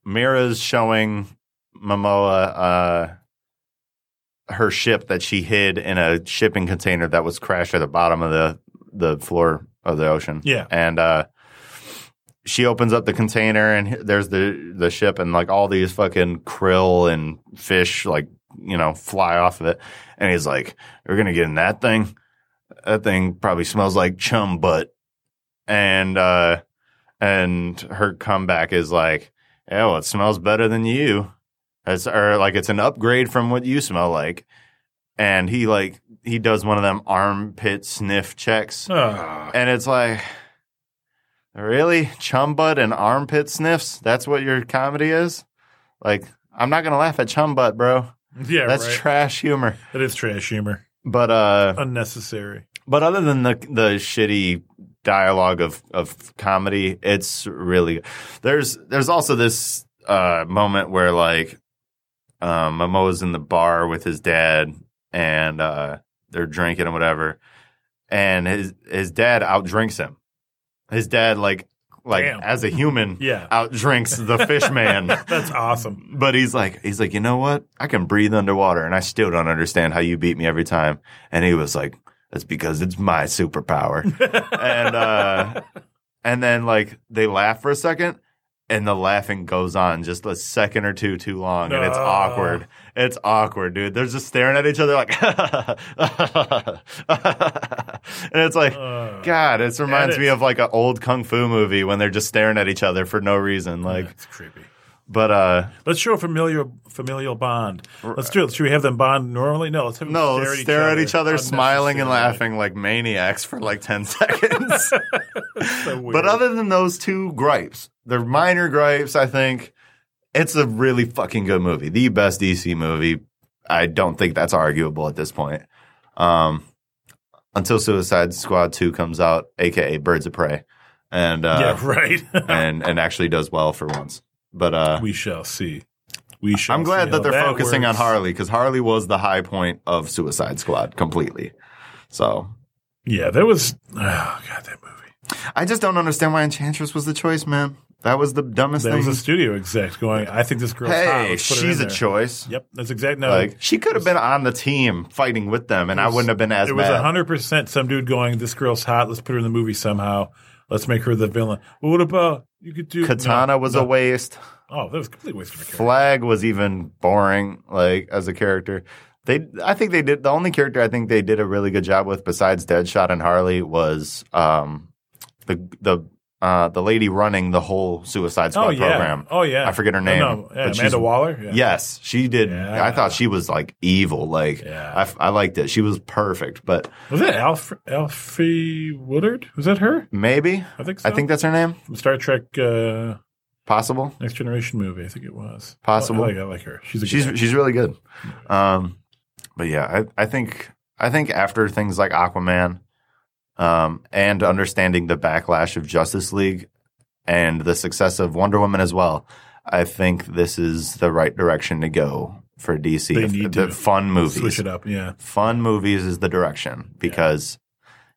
Mera's showing Momoa uh, her ship that she hid in a shipping container that was crashed at the bottom of the the floor of the ocean. Yeah. and uh, she opens up the container and there's the the ship and like all these fucking krill and fish like you know fly off of it, and he's like, "We're gonna get in that thing. That thing probably smells like chum butt." And uh, and her comeback is like, "Yeah, well, it smells better than you." It's, or like it's an upgrade from what you smell like. And he like he does one of them armpit sniff checks, Ah. and it's like, really, chum butt and armpit sniffs? That's what your comedy is? Like, I'm not gonna laugh at chum butt, bro. yeah, That's right. trash humor. that is trash humor. But uh, Unnecessary. but other than the the shitty dialogue of of comedy, it's really there's there's also this uh moment where like um Momoa's in the bar with his dad and uh they're drinking and whatever and his his dad outdrinks him. His dad like like Damn. as a human Yeah. outdrinks the fish man. That's awesome. But he's like, he's like, you know what? I can breathe underwater, and I still don't understand how you beat me every time. And he was like, that's because it's my superpower. and uh, and then like they laugh for a second, and the laughing goes on just a second or two too long, and it's awkward. It's awkward, dude. They're just staring at each other like, and it's like. Uh, God, it reminds me of like an old kung fu movie when they're just staring at each other for no reason. Like, it's creepy. But uh, Let's show a familial familial bond. Let's do it. Should we have them bond normally? No, let's have them No, stare, let's stare at each other, smiling and laughing like maniacs for like 10 seconds. So weird. but other than those two gripes, they're minor gripes, I think. It's a really fucking good movie. The best DC movie. I don't think that's arguable at this point. Um, until Suicide Squad 2 comes out, aka Birds of Prey. And uh, yeah, right. and and actually does well for once. But uh, we shall see. We shall. I'm glad that they're focusing on. Harley because Harley was the high point of Suicide Squad completely. So Yeah, that was. Oh god, that movie. I just don't understand why Enchantress was the choice, man. That was the dumbest That thing. was a studio exec going. I think this girl's hot. hey, Let's put her she's a there." choice. Yep, that's exact. No, Like she could have been on the team fighting with them, and I wouldn't have been as it was mad. hundred percent some dude going. This girl's hot. Let's put her in the movie somehow. Let's make her the villain. Well, what about you could do Katana no, was no. a waste. Oh, that was a complete waste of a character. Flag was even boring, like as a character. They, I think they did. The only character I think they did a really good job with, besides Deadshot and Harley, was um, the the uh, the lady running the whole Suicide Squad Oh yeah. program. Oh yeah. I forget her Oh, name, no. Yeah, she's- Amanda Waller. Yeah. Yes, she did. I thought she was like evil. Like. I, I liked it. She was perfect. But Was it Alf- Alfre Woodard? Was that her? maybe I think so. I think that's her name. Star Trek uh, Possible. Next Generation movie. I think it was Possible. I like, I like her. She's a She's she's really good. Um, but yeah, I, I think I think after things like Aquaman, um, and understanding the backlash of Justice League and the success of Wonder Woman as well, I think this is the right direction to go for DC. They need the to fun movies. switch it up. Yeah. Fun movies is the direction because,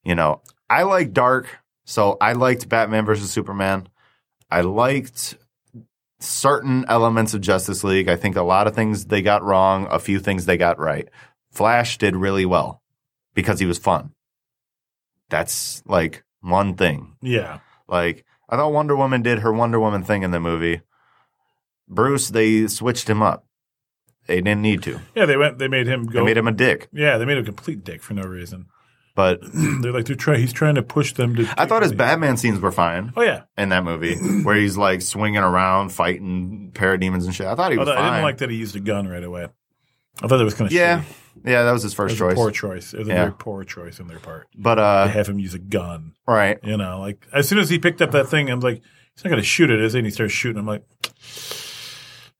you know, I like dark, so I liked Batman versus Superman. I liked certain elements of Justice League. I think a lot of things they got wrong, a few things they got right. Flash did really well because he was fun. That's like one thing. Yeah. Like I thought Wonder Woman did her Wonder Woman thing in the movie. Bruce, they switched him up. They didn't need to. Yeah. They went. They made him They go. made him a dick. yeah. They made him a complete dick for no reason. But They're like they're trying. He's trying to push them to. I thought his Batman scenes were fine Oh yeah. in that movie, where he's like swinging around, fighting parademons and shit. I thought he was Although I fine. didn't like that he used a gun right away. I thought that was kind of yeah, yeah, that was his It first was a choice. poor choice. It was a Yeah. very poor choice on their part But to uh, have him use a gun. right, You know, like as soon as he picked up that thing, I'm like, he's not going to shoot it, is he? And he starts shooting. I'm like,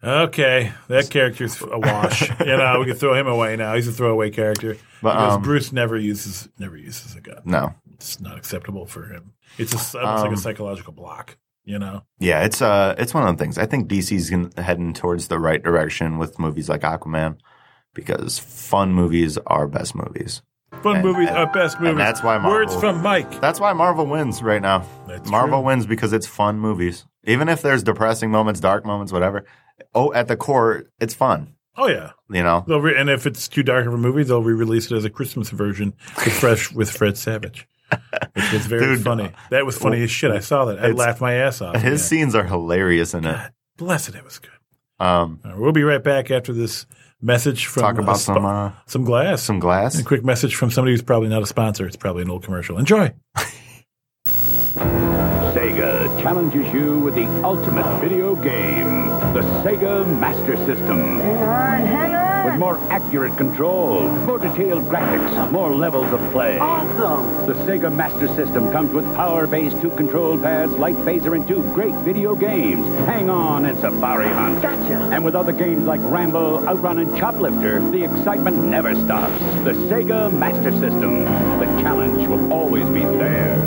okay, that character's a wash. you know, we can throw him away now. He's a throwaway character But, because um, Bruce never uses never uses a gun. no, It's not acceptable for him. It's a, almost like Um, a psychological block. You know, yeah, it's uh, it's one of the things. I think DC's heading towards the right direction with movies like Aquaman, because fun movies are best movies. Fun And- movie, and- uh, best and that's why Marvel, Words from Mike. That's why Marvel wins right now. That's Marvel true. wins because it's fun movies. Even if there's depressing moments, dark moments, whatever. Oh, at the core, it's fun. Oh yeah. You know, re- and if it's too dark of a movie, they'll re-release it as a Christmas version with fresh with Fred Savage, which was very Dude, funny. That was funny as shit. I saw that. I laughed my ass off. his Yeah. scenes are hilarious in it. Blessed, it was good. Um, right, we'll be right back after this message from talk about uh, some uh, some glass. some glass. a quick message from somebody who's probably not a sponsor. It's probably an old commercial. Enjoy. Sega challenges you with the ultimate video game, the Sega Master System. Hang on, hang on. With more accurate control, more detailed graphics, more levels of play. awesome. The Sega Master System comes with Power Base two control pads, light phaser, and two great video games. Hang on and Safari Hunt. Gotcha. And with other games like Rambo, Outrun, and Choplifter, the excitement never stops. The Sega Master System. The challenge will always be there.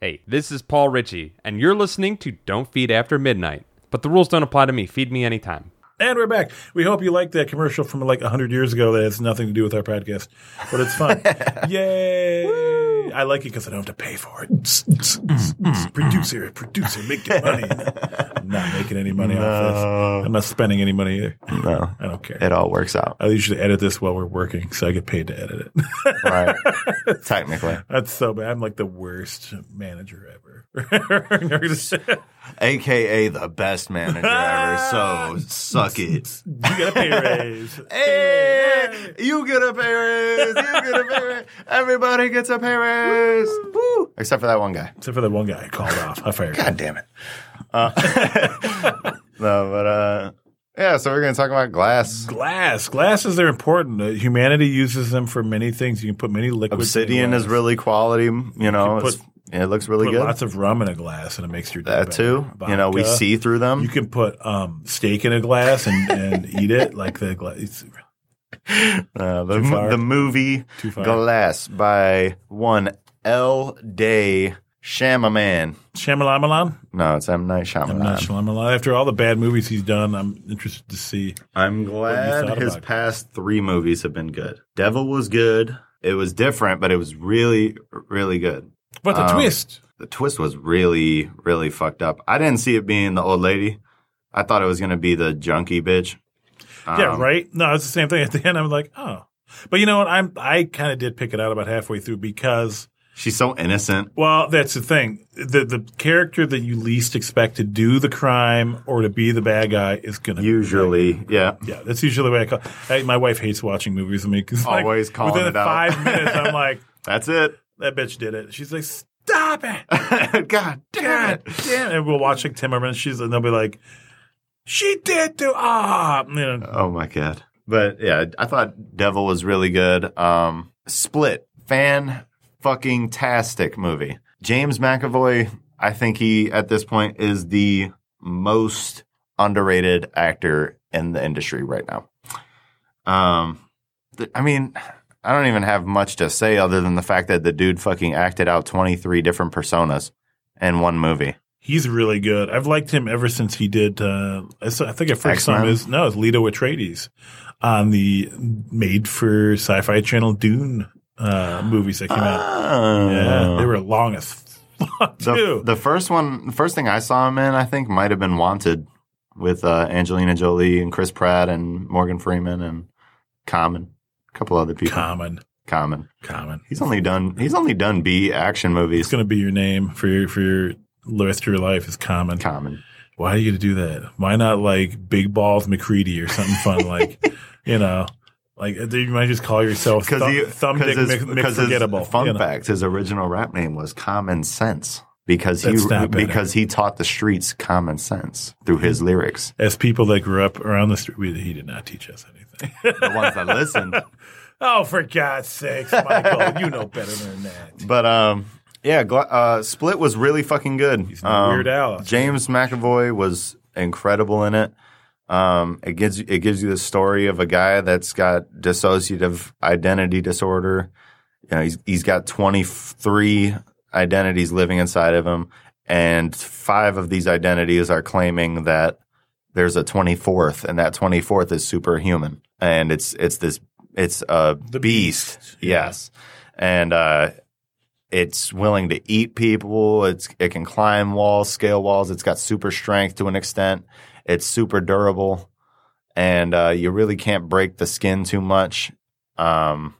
Hey, this is Paul Ritchie, and you're listening to Don't Feed After Midnight. But the rules don't apply to me. Feed me anytime. And we're back. We hope you liked that commercial from like 100 years ago that has nothing to do with our podcast, but it's fun. Yay! I like it because I don't have to pay for it. Mm-hmm. producer, producer, making money. I'm not making any money off this. I'm not spending any money either. No, I don't care. it all works out. I usually edit this while we're working, so I get paid to edit it. Right. Technically. That's so bad. I'm like the worst manager ever. AKA the best manager ever. So suck it. you get a pay raise. Hey, you get a pay raise. You get a pay raise. Everybody gets a pay raise. Woo. Except for that one guy. Except for that one guy I called off. I fired. God damn it. Uh, no, but uh, yeah. So we're gonna talk about glass. Glass. Glasses are important. Uh, humanity uses them for many things. You can put many liquids. Obsidian is really quality. You know, put- it's, it looks really put good. lots of rum in a glass and it makes your day that better. too. You know, we see through them. You can put um, steak in a glass and, and eat it like the glass. Uh, the, far. the movie Glass by one L. Day Shyamalan. Shyamalan. No, it's M Night I'm not Shyamalan. Shyamalan. After all the bad movies he's done, I'm interested to see. I'm glad his past three movies have been good. Devil was good. It was different, but it was really, really good. But the Um, twist. The twist was really, really fucked up. I didn't see it being the old lady. I thought it was going to be the junkie bitch. yeah, Um, right. No, it's the same thing. At the end, I'm like, oh. But you know what? I'm I kind of did pick it out about halfway through because She's so innocent. Well, that's the thing. The the character that you least expect to do the crime or to be the bad guy is going to Usually, yeah. Yeah, that's usually the way I call. Hey, my wife hates watching movies with me because like, Always calling within it out. five minutes, I'm like, That's it. That bitch did it. She's like, stop it, God damn it. damn. it. And we'll watch like Timmerman. She's and they'll be like, she did do ah, you know. Oh my god. But yeah, I thought Devil was really good. Um Split, fan fucking tastic movie. James McAvoy, I think he at this point is the most underrated actor in the industry right now. Um I mean, I don't even have much to say other than the fact that the dude fucking acted out 23 different personas in one movie. He's really good. I've liked him ever since he did. Uh, I think I first saw him as no, it's Leto Atreides on the made for Sci-Fi Channel Dune uh, movies that came out. Yeah, they were long as fuck The, the first one, the first thing I saw him in, I think, might have been Wanted with uh, Angelina Jolie and Chris Pratt and Morgan Freeman and Common, a couple other people. common, Common. common. He's only done. He's only done B action movies. It's going to be your name for your for your the rest of your life is common. Common. Why are you going to do that? Why not like Big Balls McCready or something fun like you know, like uh, you might just call yourself Because Thumb, he, Thumb cause Dick his, because his fun you know. fact, his original rap name was Common Sense because he That's not bad. because he taught the streets common sense through his hmm. lyrics. As people that grew up around the street, we, he did not teach us anything. The ones that listened. oh, for God's sakes, Michael, you know better than that. But um, yeah, Gla- uh, Split was really fucking good. He's um, Weird Al. James McAvoy was incredible in it. Um, it gives it gives you the story of a guy that's got dissociative identity disorder. You know, he's he's got twenty three identities living inside of him, and five of these identities are claiming that there's a twenty fourth, and that twenty fourth is superhuman, and it's it's this it's a The beast. beast, yeah. Yes, and uh, it's willing to eat people. It's it can climb walls, scale walls. It's got super strength to an extent. It's super durable, and uh, you really can't break the skin too much. Um,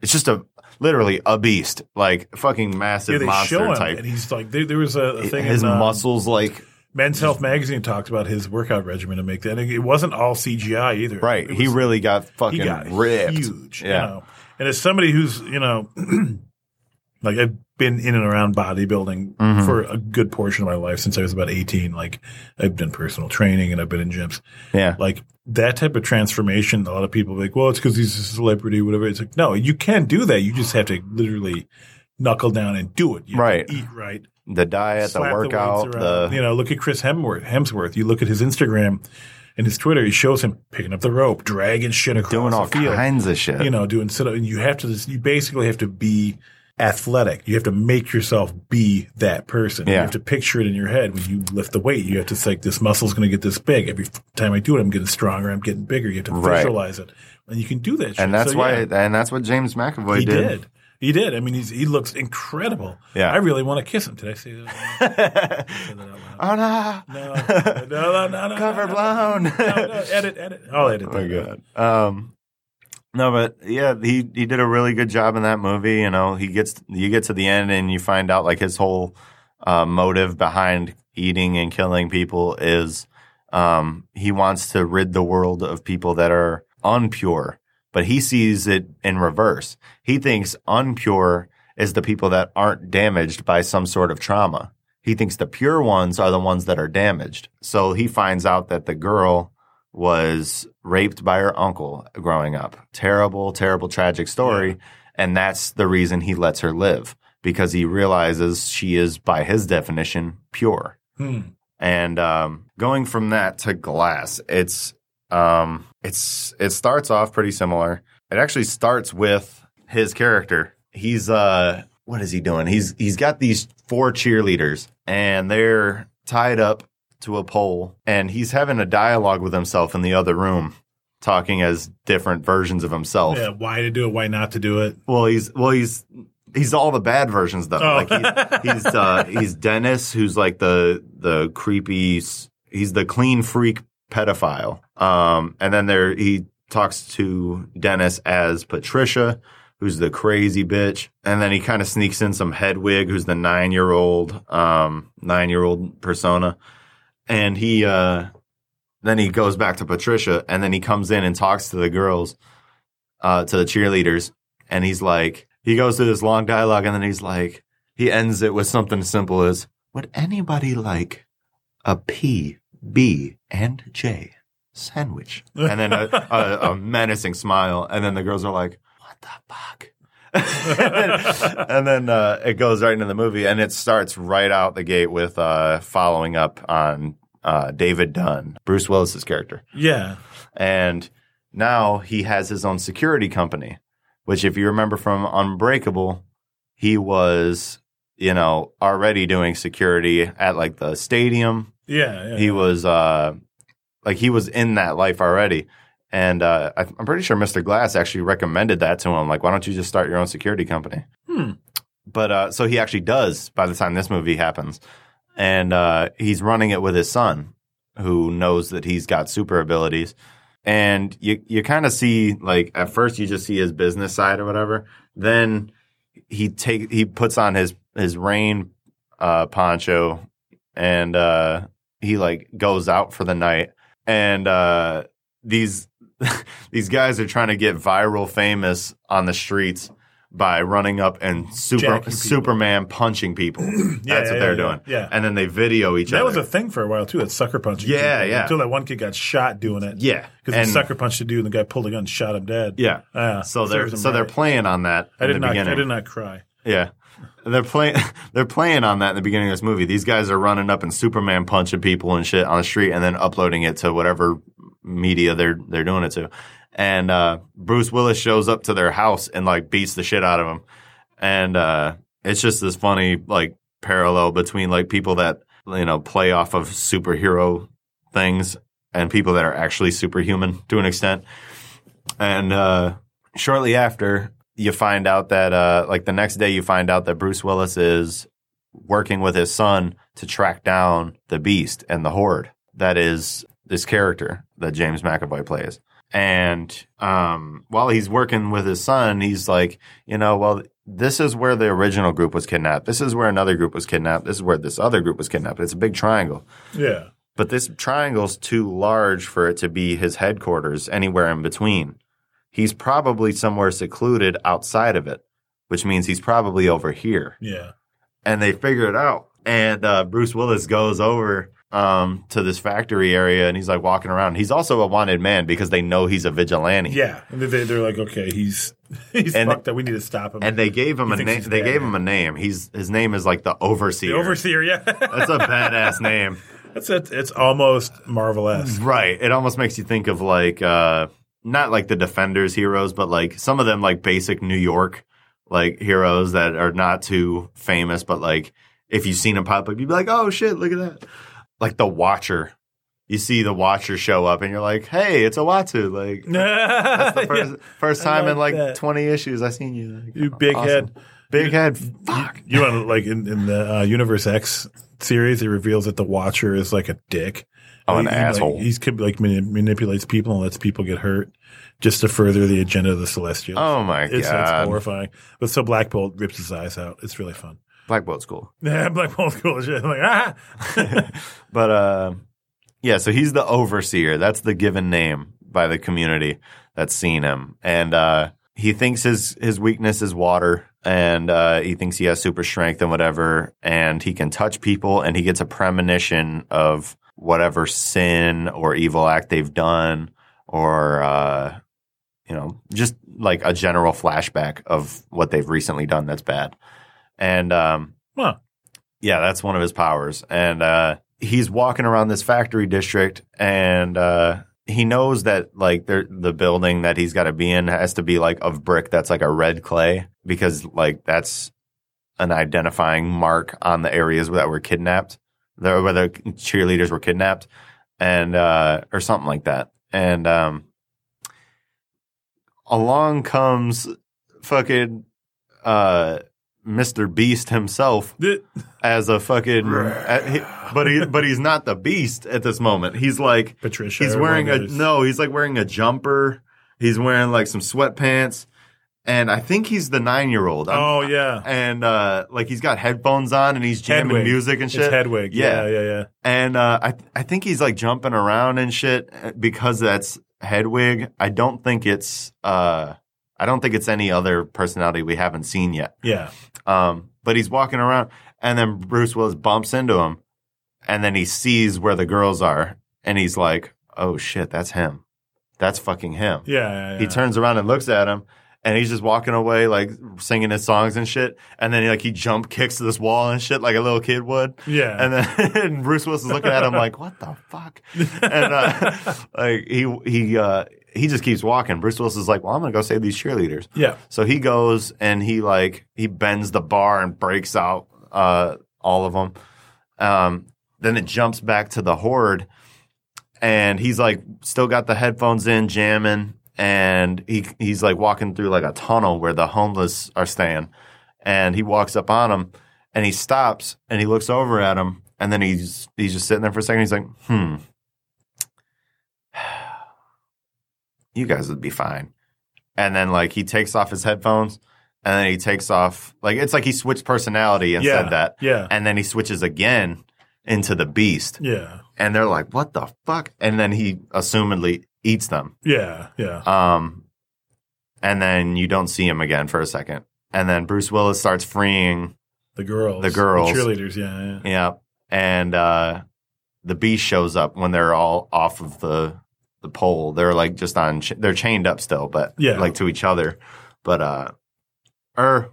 it's just a literally a beast, like fucking massive Yeah, monster type. and he's like, there, there was a, a thing. His in, um, muscles, like Men's Health magazine talks about his workout regimen to make that. And it wasn't all CGI either. right, It he really got fucking got ripped. huge. Yeah. You know? And as somebody who's, you know, like I've been in and around bodybuilding Mhm. for a good portion of my life since I was about 18. Like I've done personal training and I've been in gyms. Yeah, Like that type of transformation, a lot of people like, well, it's because he's a celebrity, whatever. It's like, no, you can do that. You just have to literally knuckle down and do it. You Right. eat right. the diet, the workout, the, around. you know, look at Chris Hemsworth. Hemsworth. You look at his Instagram and his Twitter. He shows him picking up the rope, dragging shit across doing all the field. kinds of shit. You know, doing sit up. And you have to. You basically have to be athletic. You have to make yourself be that person. Yeah. You have to picture it in your head when you lift the weight. You have to say, this muscle's going to get this big. Every time I do it, I'm getting stronger. I'm getting bigger. You have to Right. visualize it, and you can do that. Shit. and that's So, why, yeah, and that's what James McAvoy he did. did. He did. I mean, he's, he looks incredible. Yeah. I really want to kiss him. Did I say that? Say that out loud? oh no, No, no, no, no, no. cover no, blown. No, no, edit, edit. I'll edit Oh my god. Um, no, but yeah, he he did a really good job in that movie. You know, he gets you get to the end and you find out like his whole uh, motive behind eating and killing people is um, he wants to rid the world of people that are unpure. But he sees it in reverse. He thinks unpure is the people that aren't damaged by some sort of trauma. He thinks the pure ones are the ones that are damaged. So he finds out that the girl was raped by her uncle growing up. Terrible, terrible, tragic story. And that's the reason he lets her live because he realizes she is, by his definition, pure. Hmm. And um, going from that to glass, it's um, it's it starts off pretty similar. It actually starts with his character. He's uh, what is he doing? He's he's got these four cheerleaders, and they're tied up to a pole, and he's having a dialogue with himself in the other room, talking as different versions of himself. Yeah, why to do it? Why not to do it? Well, he's well, he's he's all the bad versions though. Oh. Like he, he's uh, he's Dennis, who's like the the creepy. He's the clean freak pedophile. Um, and then there he talks to Dennis as Patricia, who's the crazy bitch. And then he kind of sneaks in some Hedwig, who's the nine year old um nine year old persona. And he uh then he goes back to Patricia, and then he comes in and talks to the girls, uh, to the cheerleaders, and he's like, he goes through this long dialogue, and then he's like, he ends it with something simple as, "Would anybody like a a P, B, and J sandwich?" And then a, a, a menacing smile, and then the girls are like, "What the fuck?" and then, and then, uh, it goes right into the movie, and it starts right out the gate with uh, following up on uh, David Dunn, Bruce Willis's character. Yeah. And now he has his own security company, which, if you remember from Unbreakable, he was, you know, already doing security at like the stadium. Yeah. yeah. He was, uh, like, he was in that life already. And uh, I- I'm pretty sure Mr. Glass actually recommended that to him. Like, why don't you just start your own security company? Hmm. But uh, so he actually does by the time this movie happens. And uh, he's running it with his son, who knows that he's got super abilities. And you you kind of see like at first you just see his business side or whatever. Then he take he puts on his his rain uh, poncho and uh, he like goes out for the night. And uh, these these guys are trying to get viral famous on the streets by running up and super Jacking people. Superman punching people. That's Yeah, what they're yeah, doing. yeah. And then they video each that other. That was a thing for a while too. That sucker punching. Yeah, people. yeah. Until that one kid got shot doing it. yeah. Because he sucker punched a dude and the guy pulled a gun and shot him dead. Yeah. Yeah. So they're so they're playing on that I did the not. beginning. I did not cry. Yeah. They're playing they're playing on that in the beginning of this movie. These guys are running up and Superman punching people and shit on the street and then uploading it to whatever media they're they're doing it to. And uh, Bruce Willis shows up to their house and like beats the shit out of them. And uh, it's just this funny like parallel between like people that you know play off of superhero things and people that are actually superhuman to an extent. And uh, shortly after, you find out that, uh, like the next day, you find out that Bruce Willis is working with his son to track down the beast and the horde that is this character that James McAvoy plays. And um, while he's working with his son, he's like, you know, well, this is where the original group was kidnapped. This is where another group was kidnapped. This is where this other group was kidnapped. It's a big triangle. Yeah. But this triangle's too large for it to be his headquarters anywhere in between. He's probably somewhere secluded outside of it, which means he's probably over here. Yeah. And they figure it out. And uh, Bruce Willis goes over um, to this factory area and he's like walking around. He's also a wanted man because they know he's a vigilante. Yeah. And they, they're like, okay, he's he's And- fucked up. We need to stop him. And they gave him He a name. They gave him a name. He's his name is like the overseer. the overseer, yeah. That's a badass name. That's it. It's almost marvelous. Right. It almost makes you think of like uh not like the Defenders heroes, but like some of them like basic New York like heroes that are not too famous, but like if you've seen them pop up, you'd be like, oh shit, look at that. Like the Watcher. You see the Watcher show up and you're like, hey, it's a Watsu. Like that's the first, first I time in like like that. 20 issues I've seen you. Like, You big awesome. head. Big head. Fuck. You want like in, in the uh, Universe X series, it reveals that the Watcher is like a dick. Oh, an He- asshole. Like, he's could, like mani- manipulates people and lets people get hurt just to further the agenda of the Celestials. Oh my it's, it's god. horrifying. But so Black Bolt rips his eyes out. It's really fun. Black Bolt's cool. Yeah, Black Bolt's cool shit. I'm like ah. But uh, yeah, so he's the overseer. That's the given name by the community that's seen him, and uh, he thinks his his weakness is water, and uh, he thinks he has super strength and whatever, and he can touch people, and he gets a premonition of whatever sin or evil act they've done, or uh, you know, just like a general flashback of what they've recently done that's bad, and um, Huh. yeah, that's one of his powers. And uh, he's walking around this factory district, and uh, he knows that like the building that he's got to be in has to be like of brick that's like a red clay because like that's an identifying mark on the areas that were kidnapped, the, where the cheerleaders were kidnapped, and uh, or something like that. And um, along comes fucking uh, Mr. Beast himself as a fucking, uh, he- but he, but he's not the beast at this moment. He's like, Patricia. he's wearing a, whatever it is. no, he's like wearing a jumper. He's wearing like some sweatpants. And I think he's the nine year old. Oh yeah. And, uh, like he's got headphones on and he's jamming Hedwig. music and It's shit. Hedwig. Yeah. Yeah, yeah, yeah. And, uh, I, I think he's like jumping around and shit uh, because that's Hedwig. I don't think it's, uh, I don't think it's any other personality we haven't seen yet. Yeah. Um, but he's walking around, and then Bruce Willis bumps into him, and then he sees where the girls are, and he's like, "Oh shit, that's him. That's fucking him." Yeah. yeah, yeah. He turns around and looks at him, and he's just walking away, like singing his songs and shit. And then like he jump kicks to this wall and shit, like a little kid would. Yeah. And then and Bruce Willis is looking at him like, "What the fuck?" And uh, like he he uh, he just keeps walking. Bruce Willis is like, "Well, I'm gonna go save these cheerleaders." yeah. So he goes and he like he bends the bar and breaks out uh, all of them. Um, then it jumps back to the horde, and he's like still got the headphones in, jamming, and he he's like walking through like a tunnel where the homeless are staying, and he walks up on him, and he stops and he looks over at him, and then he's he's just sitting there for a second. He's like, hmm. You guys would be fine and then like he takes off his headphones and then he takes off like it's like he switched personality and Yeah. said that Yeah. and then he switches again into the beast Yeah. and they're like what the fuck and then he assumedly eats them Yeah. Yeah. um and then you don't see him again for a second and then bruce willis starts freeing The girls. The girls. cheerleaders. Yeah. yeah. yeah and uh the beast shows up when they're all off of the the pole they're like just on ch- they're chained up still but Yeah. like to each other but uh or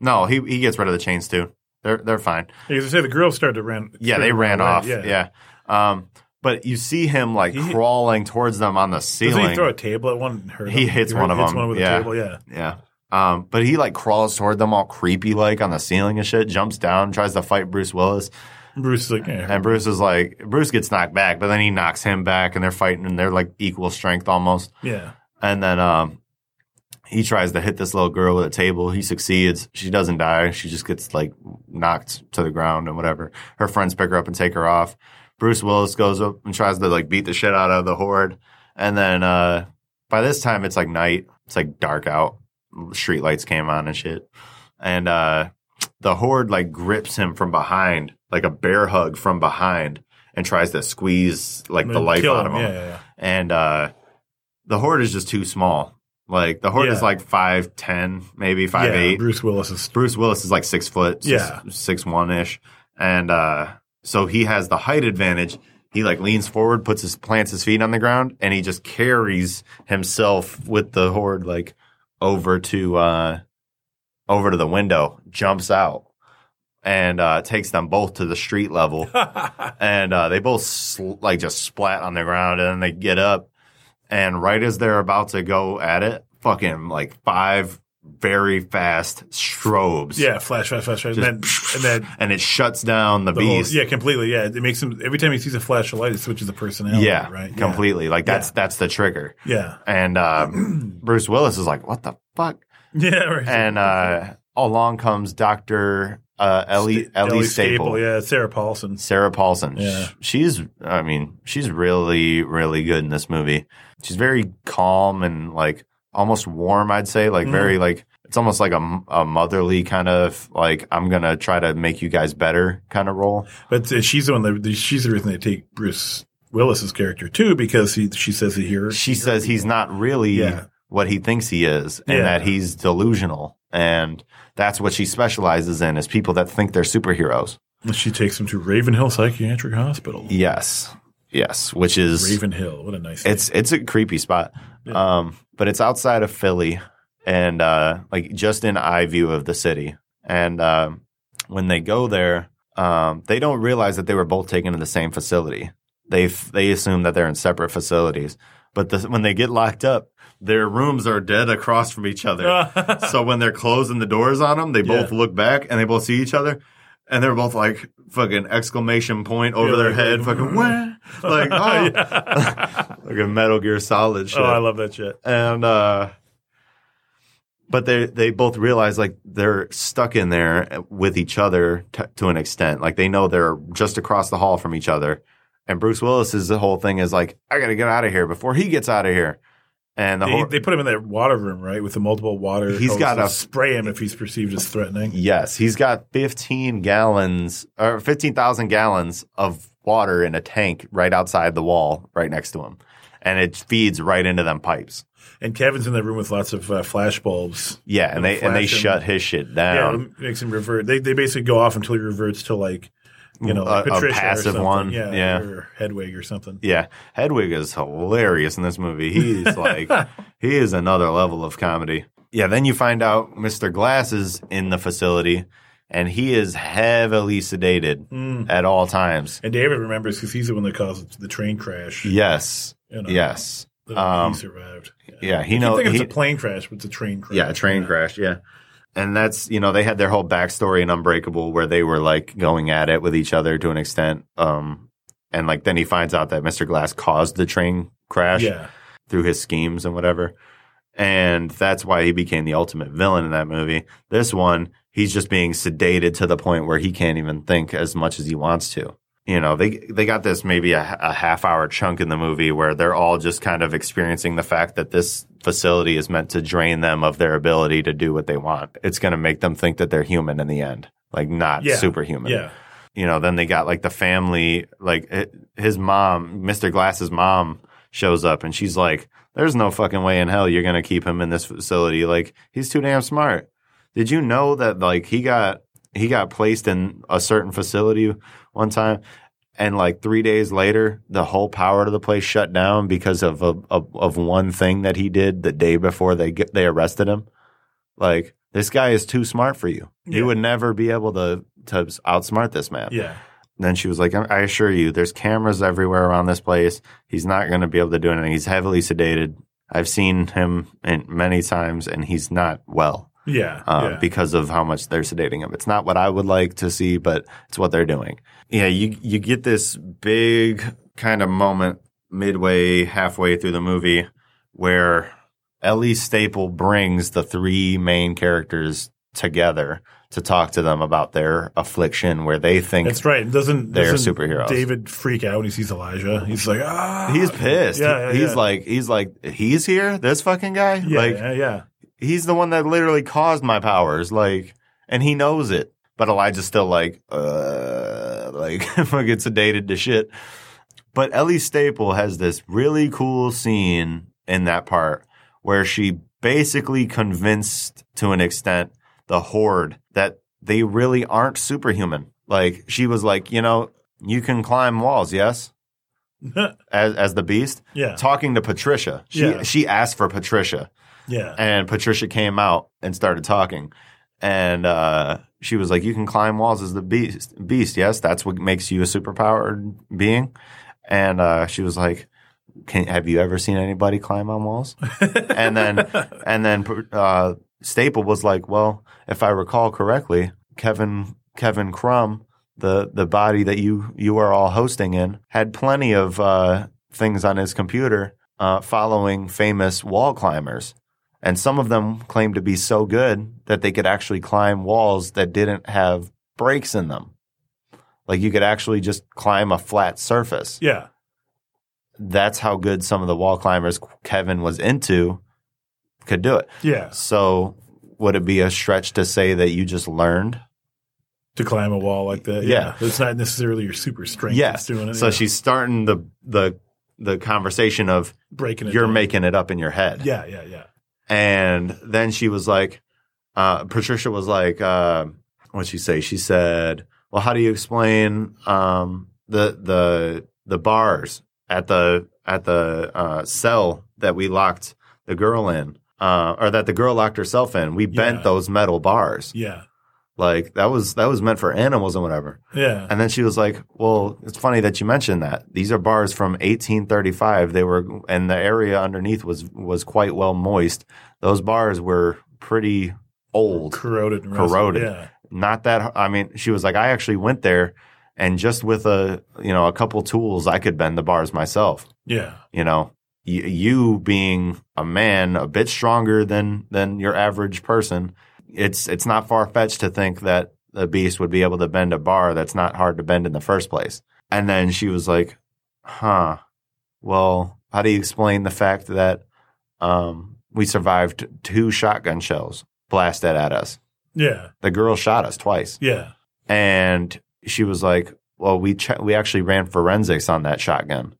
no he he gets rid of the chains too they're they're fine Because I say the girls started to run. yeah they ran away. off Yeah. yeah. um but you see him like He- crawling towards them on the ceiling. Doesn't ceiling he throw a table at one? He him? hits one of hits them, One with yeah. a table. Yeah. yeah um but he like crawls toward them all creepy like on the ceiling and shit jumps down tries to fight bruce willis Bruce is like, eh, And Bruce is like, Bruce gets knocked back, but then he knocks him back, and they're fighting, and they're like equal strength almost. yeah. And then, um, he tries to hit this little girl with a table. He succeeds. She doesn't die. She just gets like knocked to the ground and whatever. Her friends pick her up and take her off. Bruce Willis goes up and tries to like beat the shit out of the horde. And then uh by this time it's like night. It's like dark out. Street lights came on and shit. And uh the horde like grips him from behind, like a bear hug from behind, and tries to squeeze like the life out of him. Yeah, yeah, yeah. And uh the horde is just too small. Like the horde is like five ten, maybe five eight. Bruce Willis is Bruce Willis is like six foot, six, Yeah. six one ish, and uh, so he has the height advantage. He like leans forward, puts his plants his feet on the ground, and he just carries himself with the horde like over to uh, over to the window, jumps out, and uh, takes them both to the street level, and uh, they both sl- like just splat on the ground, and then they get up, and right as they're about to go at it, fucking like five very fast strobes. yeah, flash, flash, flash, flash. and then and then And it shuts down the, the whole, beast. yeah, completely. Yeah, it makes him every time he sees a flash of light, it switches the personality. Yeah, right. completely. Like that's Yeah. that's the trigger. Yeah, And um, Bruce Willis is like, "What the fuck?" yeah, yeah right. And uh, along comes Doctor uh, Ellie Sta- Ellie, Ellie Staple, Yeah, Sarah Paulson. Sarah Paulson. Yeah. She's, I mean, she's really really good in this movie. She's very calm and like almost warm. I'd say like Mm. very like. It's almost like a, a motherly kind of like I'm gonna try to make you guys better kind of role. But uh, she's the one that she's the reason they take Bruce Willis's character too because he she says he hears. she says he's not really Yeah. what he thinks he is and Yeah. that he's delusional and that's what she specializes in is people that think they're superheroes She takes him to Ravenhill Psychiatric Hospital. yes yes which is Ravenhill, what a nice. it's it's a creepy spot um but it's outside of philly and uh like just in eye view of the city. And um when they go there um they don't realize that they were both taken to the same facility. They f- they assume that they're in separate facilities. But the, when they get locked up their rooms are dead across from each other. So when they're closing the doors on them they both Yeah. look back and they both see each other and they're both like fucking exclamation point over Yeah, their like- head fucking where like oh. Like a metal gear solid shit oh, I love that shit. and uh but they they both realize like they're stuck in there with each other t- to an extent. Like they know they're just across the hall from each other. And Bruce Willis's the whole thing is like I got to get out of here before he gets out of here and the They, they put him in that water room, right, with the multiple water. He's got a- spray him if he's perceived as threatening. Yes, he's got 15 gallons or 15,000 gallons of water in a tank right outside the wall right next to him. And it feeds right into them pipes. And Kevin's in the room with lots of uh, flash bulbs. Yeah, and they and they him. shut his shit Yeah, down. it makes him revert. They they basically go off until he reverts to like you know like A- a passive one. Yeah, Yeah. or Hedwig or something. Yeah, Hedwig is hilarious in this movie. He's like, he is another level of comedy. Yeah, then you find out Mr. Glass is in the facility, and he is heavily sedated Mm. at all times. And David remembers because he's the one that caused the train crash. Yes, you know, yes, Um, he survived. Yeah, yeah. He I know think it's a plane crash, but it's a train crash. Yeah, a train crash. Yeah. And that's, you know, they had their whole backstory in Unbreakable where they were like going at it with each other to an extent. Um, and like then he finds out that Mr. Glass caused the train crash Yeah, through his schemes and whatever. And that's why he became the ultimate villain in that movie. This one, he's just being sedated to the point where he can't even think as much as he wants to. You know, they they got this maybe a, a half hour chunk in the movie where they're all just kind of experiencing the fact that this facility is meant to drain them of their ability to do what they want. It's going to make them think that they're human in the end, like not yeah, superhuman Yeah, you know, then they got like the family, like his mom, Mr. Glass's mom shows up and she's like, there's no fucking way in hell you're going to keep him in this facility. Like he's too damn smart. Did you know that like he got, he got placed in a certain facility one time and like three days later, the whole power to the place shut down because of, a, of, of one thing that he did the day before they get, they arrested him. Like this guy is too smart for you. You would never be able to, to outsmart this man. yeah. Then she was like, I I assure you, there's cameras everywhere around this place. He's not going to be able to do anything. He's heavily sedated. I've seen him in many times, and he's not well Yeah, uh, yeah. because of how much they're sedating him. It's not what I would like to see, but it's what they're doing. Yeah, you you get this big kind of moment midway, halfway through the movie where Ellie Staple brings the three main characters together to talk to them about their affliction, where they think That's right. Doesn't They're doesn't superheroes. David freak out when he sees Elijah? He's like, ah, he's pissed. Yeah, yeah, he's yeah. like, he's like, he's here. This fucking guy. yeah, like, yeah, yeah. He's the one that literally caused my powers. Like, and he knows it. But Elijah's still like, uh, like fucking sedated to shit. But Ellie Staple has this really cool scene in that part where she basically convinced to an extent the horde that they really aren't superhuman. Like she was like, you know, you can climb walls, yes? As as the beast. Yeah. Talking to Patricia. She Yeah. she asked for Patricia yeah. and Patricia came out and started talking, and uh, she was like, "You can climb walls as the beast. Beast, yes, that's what makes you a superpowered being." And uh, she was like, can, "Have you ever seen anybody climb on walls?" and then, and then uh, Staple was like, "Well, if I recall correctly, Kevin Kevin Crumb." The, the body that you you are all hosting in had plenty of uh, things on his computer uh, following famous wall climbers and some of them claimed to be so good that they could actually climb walls that didn't have breaks in them. Like you could actually just climb a flat surface. yeah. That's how good some of the wall climbers Kevin was into could do it. Yeah. So would it be a stretch to say that you just learned? To climb a wall like that. Yeah. It's not necessarily your super strength Yes. doing it. So yeah. she's starting the the the conversation of breaking it. you're down. making it up in your head. Yeah, yeah, yeah. And then she was like, uh, Patricia was like, uh, what'd she say? She said, well, how do you explain, um, the, the, the bars at the, at the, uh, cell that we locked the girl in, uh, or that the girl locked herself in? We bent Yeah. those metal bars. Yeah. Like that was, that was meant for animals and whatever. Yeah. And then she was like, "Well, it's funny that you mentioned that. These are bars from 1835. They were, and the area underneath was was quite well moist. Those bars were pretty old, corroded corroded. Yeah. Not that. I mean, she was like, I actually went there, and just with a you know a couple tools, I could bend the bars myself. Yeah. You know, y- you being a man, a bit stronger than than your average person, it's it's not far fetched to think that the beast would be able to bend a bar that's not hard to bend in the first place. And then she was like, "Huh. Well, how do you explain the fact that um, we survived two shotgun shells blasted at us? Yeah. The girl shot us twice." Yeah. And she was like, "Well, we che- we actually ran forensics on that shotgun.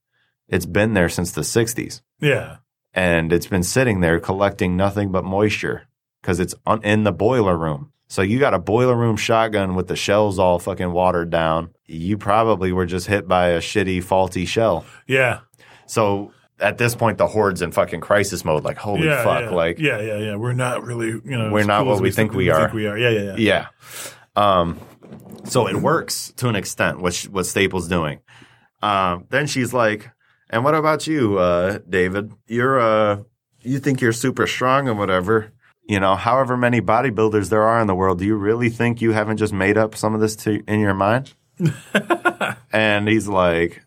It's been there since the '60s." Yeah. and it's been sitting there collecting nothing but moisture because it's on, in the boiler room. So you got a boiler room shotgun with the shells all fucking watered down. You probably were just hit by a shitty, faulty shell. Yeah. So at this point, the horde's in fucking crisis mode. Like, holy yeah, fuck! yeah. Like, yeah, yeah, yeah. We're not really, you know, We're not cool what we think we think are. we are. Yeah, yeah, yeah. yeah. Um, so it works to an extent. What sh- what Staples doing? Um, then she's like, "And what about you, uh, David? You're uh, you think you're super strong and whatever." You know, however many bodybuilders there are in the world, do you really think you haven't just made up some of this to, in your mind? and he's like,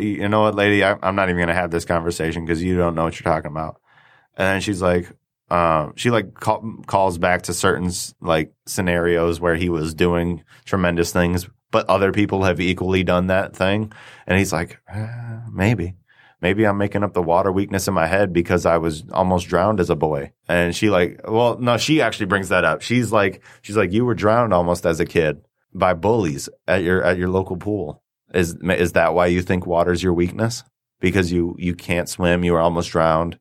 you know what, lady, I, I'm not even going to have this conversation because you don't know what you're talking about. And then she's like, um, she like call, calls back to certain like scenarios where he was doing tremendous things, but other people have equally done that thing. And he's like, "Uh, maybe, maybe I'm making up the water weakness in my head because I was almost drowned as a boy. And she like, well, no, she actually brings that up. She's like, she's like, you were drowned almost as a kid by bullies at your at your local pool. Is is that why you think water's your weakness? Because you you can't swim, you were almost drowned,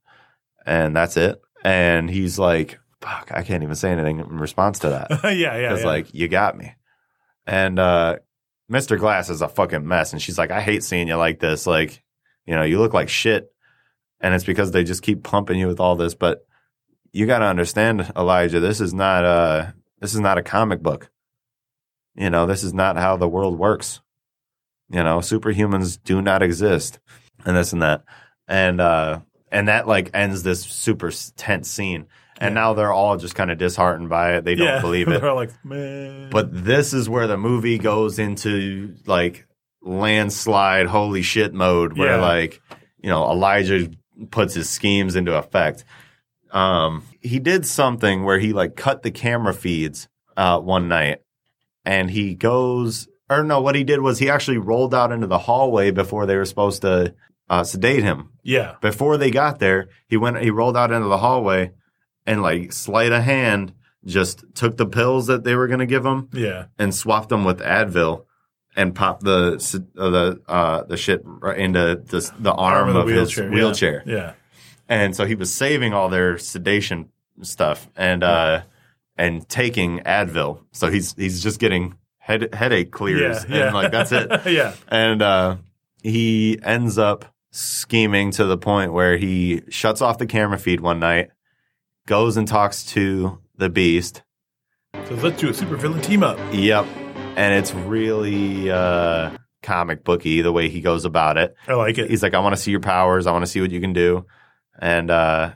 and that's it. And he's like, "Fuck, I can't even say anything in response to that." yeah, yeah, Because yeah. like you got me. And uh, Mr. Glass is a fucking mess, and she's like, "I hate seeing you like this. Like, you know, you look like shit." And it's because they just keep pumping you with all this. But you got to understand, Elijah, this is not uh this is not a comic book. You know, this is not how the world works. You know, superhumans do not exist, and this and that, and uh, and that like ends this super tense scene. And now they're all just kind of disheartened by it. They don't yeah. believe it. They're like, man. But this is where the movie goes into like landslide, holy shit mode, where Yeah. like, you know, Elijah puts his schemes into effect. Um, he did something where he like cut the camera feeds uh, one night, and he goes or no, what he did was he actually rolled out into the hallway before they were supposed to uh, sedate him. Yeah. Before they got there, he went he rolled out into the hallway and like sleight of hand just took the pills that they were going to give him Yeah. and swapped them with Advil and pop the uh, the uh, the shit into the the arm, Arm of, the his wheelchair. Yeah. And so he was saving all their sedation stuff and uh and taking Advil. So he's he's just getting head headache clears Yeah. yeah. and like that's it. yeah. And uh, he ends up scheming to the point where he shuts off the camera feed one night, goes and talks to the Beast. So let's do a supervillain team up. Yep. And it's really uh, comic booky the way he goes about it. I like it. He's like, I want to see your powers. I want to see what you can do. And, uh,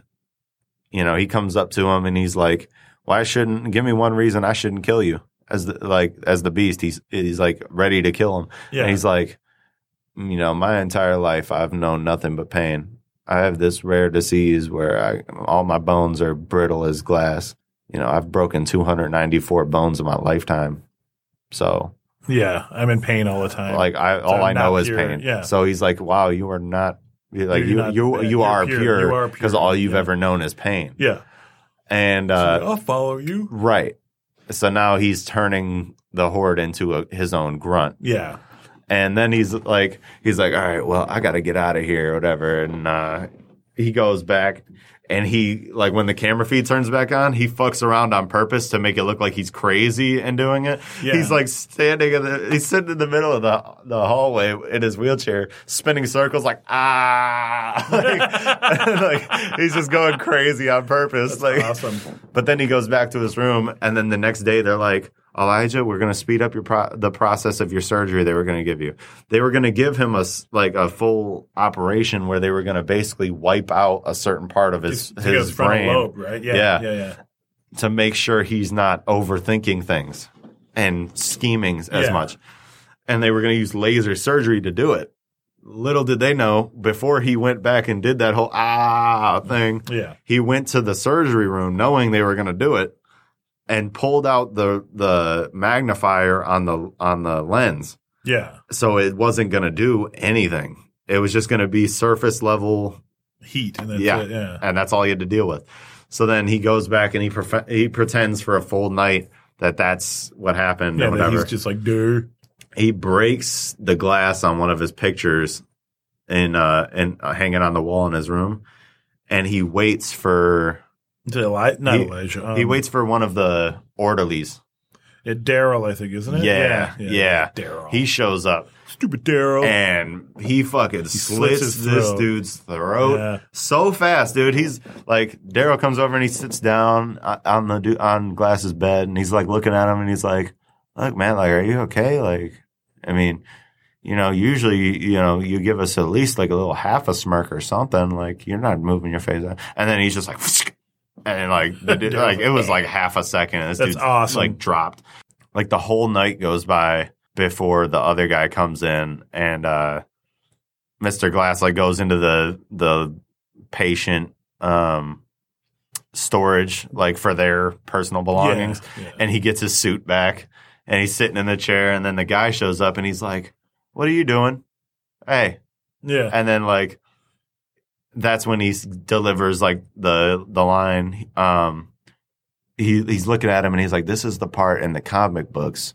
you know, he comes up to him and he's like, why shouldn't, give me one reason I shouldn't kill you. As the, like, as the beast, he's, he's like ready to kill him. yeah. And he's like, you know, my entire life I've known nothing but pain. I have this rare disease where I, all my bones are brittle as glass. You know, I've broken 294 bones in my lifetime. So, yeah. I'm in pain all the time. like, I all I'm know is pure, pain. yeah. So he's like, "Wow, you are not like You're you not you you are pure. You pure because all you've Yeah. ever known is pain." yeah. And uh, I'll follow you. right. So now he's turning the horde into a, his own grunt. Yeah. And then he's like, he's like, all right, well, I got to get out of here or whatever. And uh, he goes back and he, like, when the camera feed turns back on, he fucks around on purpose to make it look like he's crazy and doing it. Yeah. He's like standing in the, he's sitting in the middle of the, the hallway in his wheelchair, spinning circles like, ah. like, like, he's just going crazy on purpose. like, awesome. but then he goes back to his room, and then the next day they're like, Elijah, we're going to speed up your pro- the process of your surgery they were going to give you. They were going to give him a like a full operation where they were going to basically wipe out a certain part of his it's his brain lobe, right? Yeah. Yeah. Yeah. Yeah. to make sure he's not overthinking things and scheming as Yeah. much. And they were going to use laser surgery to do it. Little did they know before he went back and did that whole ah thing Yeah. he went to the surgery room knowing they were going to do it and pulled out the the magnifier on the on the lens Yeah. so it wasn't going to do anything it was just going to be surface level Heat. And that's yeah it. Yeah. and that's all he had to deal with so then he goes back and he he pretends for a full night that that's what happened Yeah. or whatever He's just like, dude. he breaks the glass on one of his pictures in uh and uh, hanging on the wall in his room and he waits for To Eli- not He- Elijah. he um, waits for one of the orderlies. Yeah, Daryl, I think, isn't it? Yeah, yeah. yeah. Daryl. He shows up stupid Daryl. and he fucking slits slits, this dude's throat Yeah. so fast, dude. He's like Daryl comes over and he sits down uh, on the du- on Glass's bed and he's like looking at him and he's like, "Look, man, like, are you okay? Like, I mean." You know, usually, you know, you give us at least like a little half a smirk or something. Like you're not moving your face, and then he's just like, and like, the, dude- like it was like half a second. And this That's dude awesome. like dropped. Like the whole night goes by before the other guy comes in, and uh, Mr. Glass like goes into the the patient um, storage like for their personal belongings, Yeah, yeah. and he gets his suit back, and he's sitting in the chair, and then the guy shows up, and he's like, "What are you doing?" Hey, Yeah. and then like that's when he delivers like the the line um he he's looking at him and he's like this is the part in the comic books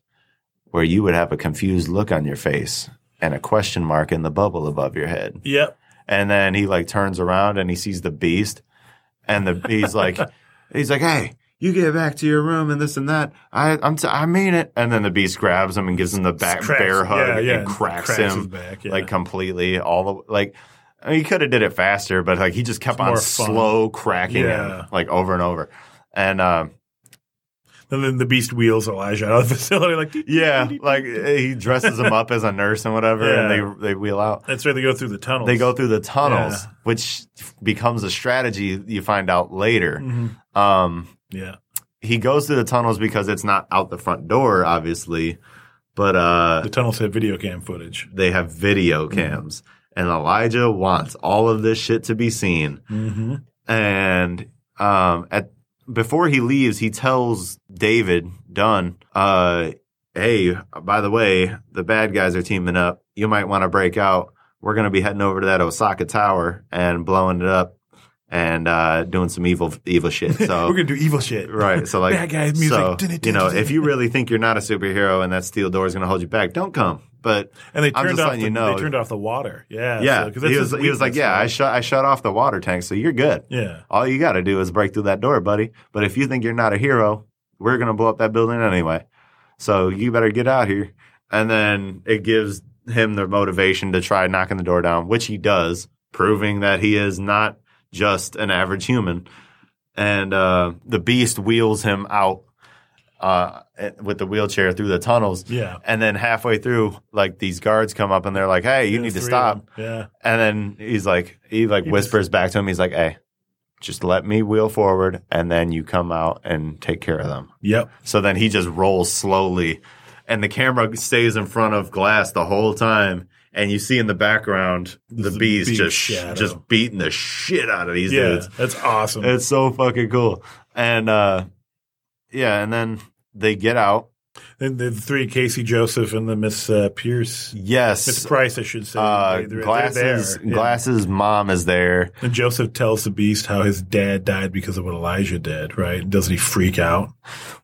where you would have a confused look on your face and a question mark in the bubble above your head Yep. and then he like turns around and he sees the beast and the he's like he's like hey you get back to your room and this and that. I I'm t- I mean it. And then the beast grabs him and gives him the back Cracks- bear hug yeah, yeah, and cracks, cracks him back, yeah. like completely all the like. I mean, he could have did it faster, but like he just kept It's on more fun. slow cracking Yeah. him like over and over. And um, And then the beast wheels Elijah out of the facility. Like, yeah, like he dresses him up as a nurse and whatever, Yeah. and they they wheel out. that's where they go through the tunnels. They go through the tunnels, Yeah. which becomes a strategy you find out later. Mhm. Um, Yeah. he goes through the tunnels because it's not out the front door, obviously, but uh, The tunnels have video cam footage. they have video Mm-hmm. cams, and Elijah wants all of this shit to be seen, Mm-hmm. and um, at before he leaves, he tells David Dunn, uh, "Hey, by the way, the bad guys are teaming up. You might want to break out. We're going to be heading over to that Osaka Tower and blowing it up and uh, doing some evil evil shit." So We're gonna do evil shit. Right. So like Bad guys music. So, you know, if you really think you're not a superhero and that steel door is going to hold you back, don't come. But and they turned off the, you know. they turned off the water. Yeah, yeah, so- he was he was like, yeah, I shut I shut off the water tank, so you're good. Yeah. All you got to do is break through that door, buddy. But if you think you're not a hero, we're going to blow up that building anyway. So you better get out here. And then it gives him the motivation to try knocking the door down, which he does, proving that he is not just an average human. And uh, the beast wheels him out uh, with the wheelchair through the tunnels. Yeah. And then halfway through, like these guards come up and they're like, "Hey, you Yeah, need to stop." Yeah. And then he's like, he like whispers back to him. He's like, "Hey, just let me wheel forward, and then you come out and take care of them." Yep. So then he just rolls slowly, and the camera stays in front of glass the whole time. And you see in the background the big just shadow. just beating the shit out of these Yeah. dudes. That's awesome. It's so fucking cool. And uh, yeah, and then they get out. and the three, Casey Joseph and the Miss uh, Pierce, Yes, Miss Price, I should say. uh, They- they're- they're glasses. Yeah. Glasses' mom is there. And Joseph tells the Beast how his dad died because of what Elijah did. Right? Doesn't he freak out?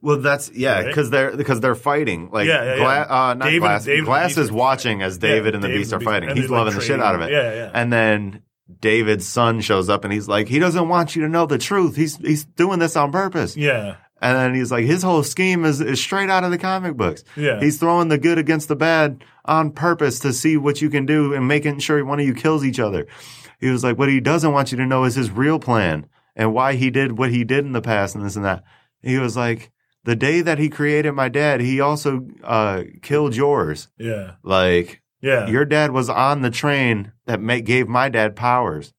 Well, that's yeah, Right? because they're because they're fighting. Like, Yeah, yeah, Gla- uh, not David- Glass. David Glass is watching as David and the David Beast are fighting. He's they're, like, loving the shit out of it. Yeah, yeah. And then David's son shows up and he's like, he doesn't want you to know the truth. He's he's doing this on purpose. Yeah. And then he's like, his whole scheme is, is straight out of the comic books. Yeah. He's throwing the good against the bad on purpose to see what you can do and making sure one of you kills each other. He was like, what he doesn't want you to know is his real plan and why he did what he did in the past and this and that. He was like, the day that he created my dad, he also uh, killed yours. Yeah. Like, Yeah. your dad was on the train that ma- gave my dad powers.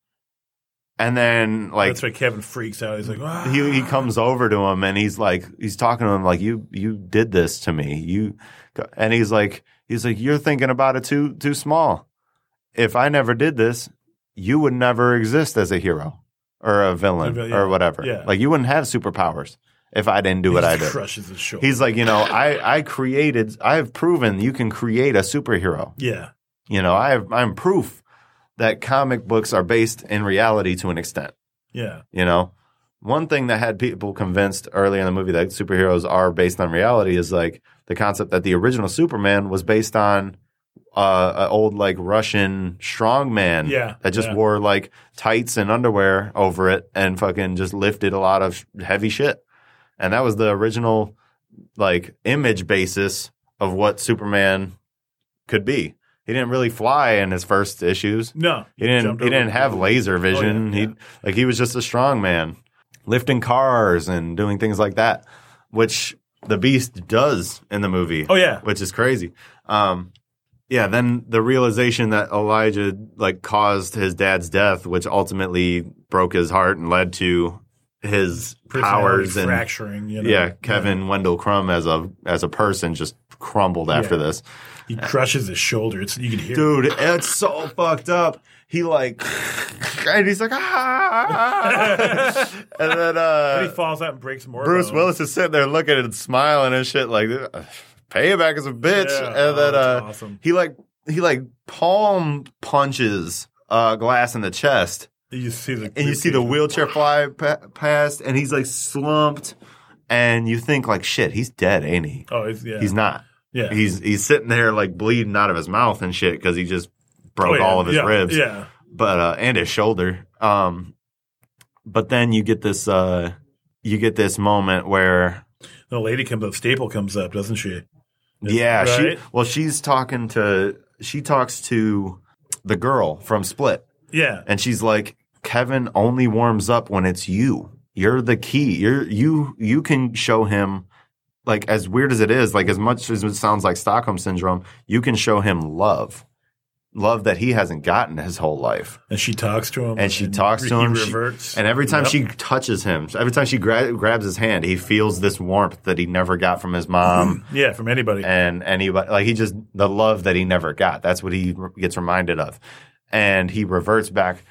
And then, like, That's why Kevin freaks out. He's like, ah. he he comes over to him and he's like he's talking to him like you you did this to me you and he's like he's like you're thinking about it too too small if i never did this you would never exist as a hero or a villain Yeah. or whatever Yeah. like you wouldn't have superpowers if i didn't do He what i did crushes his shoulder. he's like you know i i created i have proven you can create a superhero yeah. you know i have i'm proof that comic books are based in reality to an extent Yeah. you know, one thing that had people convinced early in the movie that superheroes are based on reality is like the concept that the original Superman was based on uh, an old like Russian strongman Yeah, that just yeah. wore like tights and underwear over it and fucking just lifted a lot of heavy shit. And that was the original like image basis of what Superman could be. He didn't really fly in his first issues. No. He didn't. He didn't have laser vision. Oh, yeah, He like he was just a strong man, lifting cars and doing things like that, which the Beast does in the movie. Oh, yeah. which is crazy. Um, yeah. Then the realization that Elijah like caused his dad's death, which ultimately broke his heart and led to his powers and fracturing. You know? yeah, Kevin Wendell Crumb as a as a person just crumbled after Yeah. this. He crushes his shoulder. It's you can hear. it. Dude, it's so fucked up. He like, and he's like, ah, and then Then uh, he falls out and breaks more. Bruce bones. Willis is sitting there looking at it and smiling and shit, like, payback is a bitch. Yeah. and then uh, awesome. he like he like palm punches uh, glass in the chest, You see the and you see the wheelchair fly pa- past, and he's like slumped, and you think like, shit, he's dead, ain't he? Oh, yeah. He's not. Yeah. He's he's sitting there like bleeding out of his mouth and shit because he just broke Oh, yeah. all of his Yeah. ribs. Yeah. But uh and his shoulder. Um but then you get this uh you get this moment where The lady comes up. Staple comes up, doesn't she? yeah, she well she's talking to she talks to the girl from Split Yeah. and she's like Kevin only warms up when it's you. You're the key. You're you you can show him like as weird as it is, like as much as it sounds like Stockholm syndrome, you can show him love. Love that he hasn't gotten his whole life. And she talks to him. And she talks to him. she- reverts. and every time Yep. she touches him, every time she gra- grabs his hand, he feels this warmth that he never got from his mom mm-hmm. Yeah, from anybody. and anybody. Like he just the love that he never got. That's what he gets reminded of, and he reverts back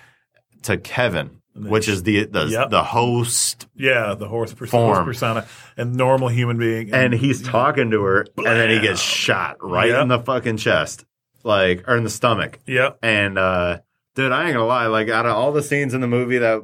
to Kevin. Which is the the, Yep. the host, Yeah, the horse persona, Form. horse persona and normal human being. and he's talking to her, and then he gets shot right Yep. in the fucking chest, like or in the stomach. Yep. And uh, dude, I ain't gonna lie, like out of all the scenes in the movie that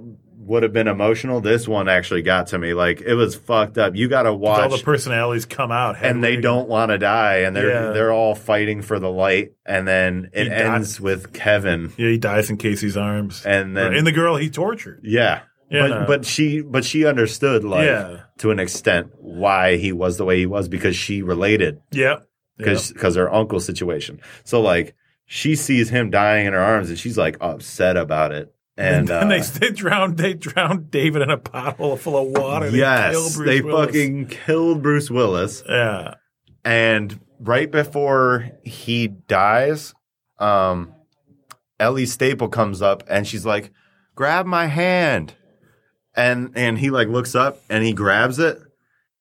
would have been emotional, this one actually got to me. Like it was fucked up. You got to watch All the personalities come out, and they don't want to die, and they're Yeah. they're all fighting for the light, and then it He ends with Kevin, Yeah, he dies in Casey's arms, and then and the girl he tortured. yeah, Yeah. but but she but she understood like Yeah. to an extent why he was the way he was because she related Yeah. because because her uncle situation. So like she sees him dying in her arms, and she's like upset about it, and, And, then uh, they, they drowned they drowned David in a pothole full of water. They yes, killed Bruce they Willis. fucking killed Bruce Willis. yeah. And right before he dies, um, Ellie Staple comes up and she's like, "Grab my hand," and and he like looks up and he grabs it,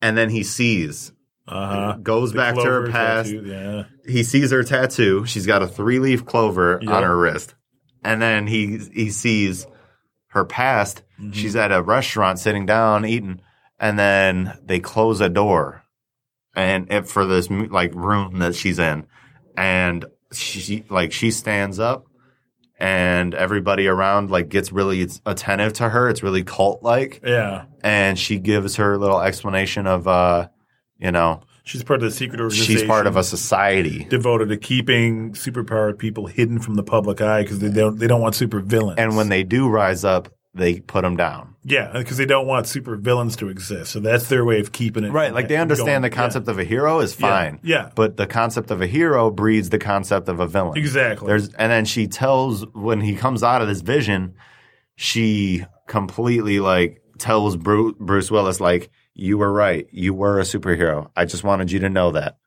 and then he sees, Uh huh. goes back to her past. Yeah. He sees her tattoo. She's got a three leaf clover Yep. on her wrist, and then he he sees her past. Mm-hmm. She's at a restaurant sitting down eating, and then they close a door, and it, for this like room that she's in, and she like she stands up, and everybody around like gets really attentive to her. It's really cult like, Yeah. and she gives her little explanation of uh, you know, She's part of the secret organization. she's part of a society. devoted to keeping superpowered people hidden from the public eye because they don't they don't want super villains. And when they do rise up, they put them down. yeah, because they don't want super villains to exist, so that's their way of keeping it Right. Like they going- understand the yeah. concept of a hero is Yeah. fine. Yeah. But the concept of a hero breeds the concept of a villain. Exactly. There's and then she tells when he comes out of this vision, she completely like tells Bruce, Bruce Willis like you were right. You were a superhero. I just wanted you to know that.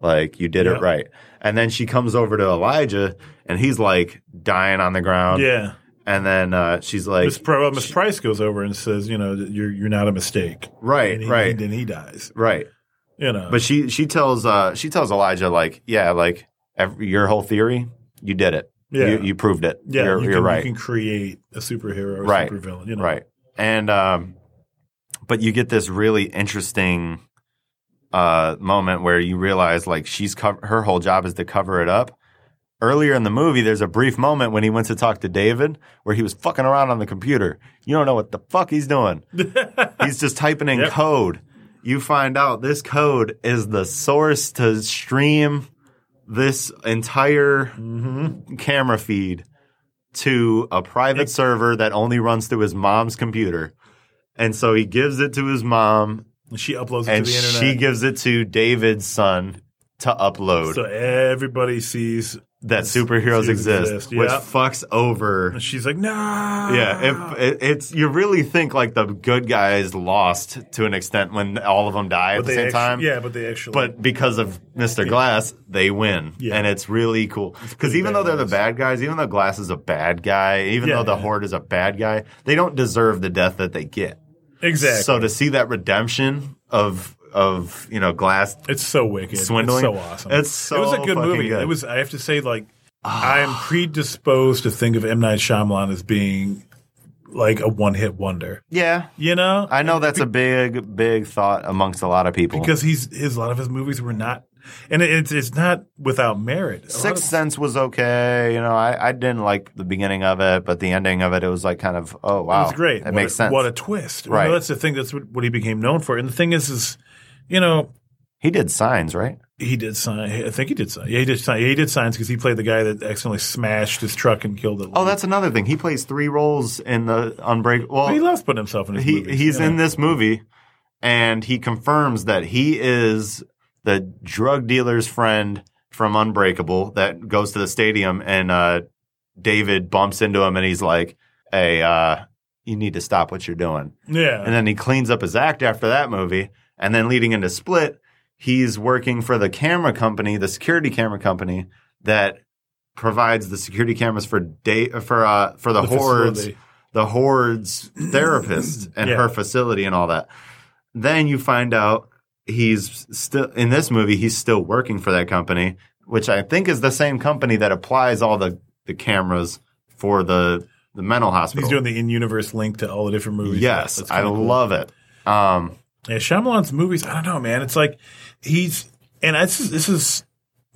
Like you did Yeah. it right. And then she comes over to Elijah and he's like dying on the ground. yeah. And then uh, she's like Miss, Miss Price goes over and says, you know, you're you're not a mistake. Right, and he, right. And then he dies. right. You know, But she she tells uh she tells Elijah like yeah like every, your whole theory you did it Yeah. you, you proved it yeah, you're, you you're can, right You can create a superhero or Right. supervillain. You know, right and um but you get this really interesting uh moment where you realize like she's co- her whole job is to cover it up earlier in the movie there's a brief moment when he went to talk to David where he was fucking around on the computer you don't know what the fuck he's doing he's just typing in Yep. code. You find out this code is the source to stream this entire Mm-hmm. camera feed to a private server that only runs through his mom's computer. And so he gives it to his mom, she uploads it and to the internet. she gives it to David's son to upload so everybody sees. that superheroes exist, exist, which fucks over And she's like, no. Yeah, if it, it's you really think like the good guys lost to an extent when all of them die at the same actu- time. Yeah, but they actually. But because of Mr. Glass, they win, Yeah. and it's really cool. Because even though they're the bad guys, even though Glass is a bad guy, even Yeah, though the yeah. Horde is a bad guy, they don't deserve the death that they get. Exactly. So to see that redemption of of you know Glass It's so wicked. Swindling? It's so awesome. It's so It was a good movie. good. It was. I have to say, like, ah. I am predisposed to think of M Night Shyamalan as being like a one hit wonder. yeah. You know, I know that's a big, big thought amongst a lot of people. because he's his a lot of his movies were not, and it- it's it's not without merit. A Sixth of- Sense was okay. You know, I, I didn't like the beginning of it, but the ending of it, it was like kind of, oh, wow. It was great. That What makes a, sense. What a twist! You know, Right. that's the thing. That's what, what he became known for. And the thing is, is you know, he did Signs, right? he did sign. I think he did sign. Yeah, he did sign. Yeah, he did signs because he played the guy that accidentally smashed his truck and killed it. Oh, that's another thing. He plays three roles in the Unbreakable. Well, he loves putting himself in his he, movies. he's yeah. in this movie, and he confirms that he is the drug dealer's friend from Unbreakable that goes to the stadium, and uh, David bumps into him, and he's like, "Hey, uh, you need to stop what you're doing." Yeah, And then he cleans up his act after that movie. And then leading into Split, he's working for the camera company, the security camera company that provides the security cameras for day for uh for the, The hordes, facility. the hordes therapist and Yeah. her facility and all that. Then you find out he's still in this movie. He's still working for that company, which I think is the same company that applies all the the cameras for the the mental hospital. He's doing the in-universe link to all the different movies. yes, I cool. love it. Um, Yeah, Shyamalan's movies. I don't know, man. It's like he's and this is, this is.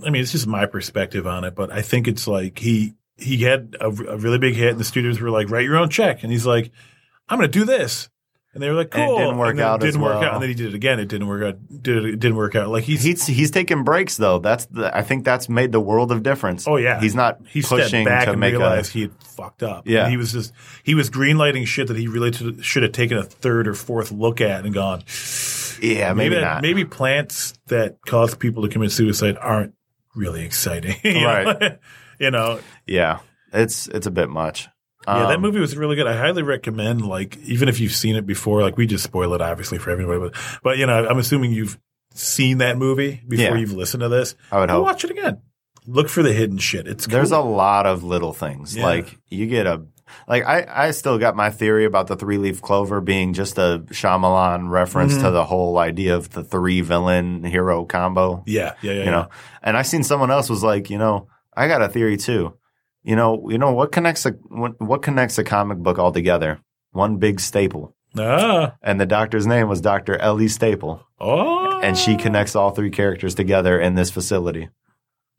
I mean, it's just my perspective on it, but I think it's like he he had a, a really big hit, and the studios were like, "Write your own check," and he's like, "I'm going to do this," and they were like, And it didn't work then out It didn't work well. out, and then he did it again. It didn't work out. Did it, it didn't work out. Like he's he's he's taking breaks though. That's the I think that's made the world of difference. Oh yeah, he's not He pushing back to and make a. realized he had fucked up. Yeah. And he was just he was greenlighting shit that he really should have taken a third or fourth look at and gone. Yeah, maybe, that- not. Maybe plants that cause people to commit suicide aren't really exciting, you Right. Know? you know, Yeah, it's it's a bit much. Yeah, that Um, movie was really good. I highly recommend. Like, even if you've seen it before, like we just spoil it obviously for everybody, but but you know, I'm assuming you've seen that movie before Yeah. you've listened to this. I would Go hope. watch it again. Look for the hidden shit. It's There's a lot of little things. Yeah. Like you get a like I, I still got my theory about the three leaf clover being just a Shyamalan reference Mm-hmm. to the whole idea of the three villain hero combo. yeah, yeah, yeah. You know, and I seen someone else was like, you know, I got a theory too. You know, you know what connects a what, what connects a comic book all together? One big staple, Ah, and the doctor's name was Doctor Ellie Staple, oh, and she connects all three characters together in this facility.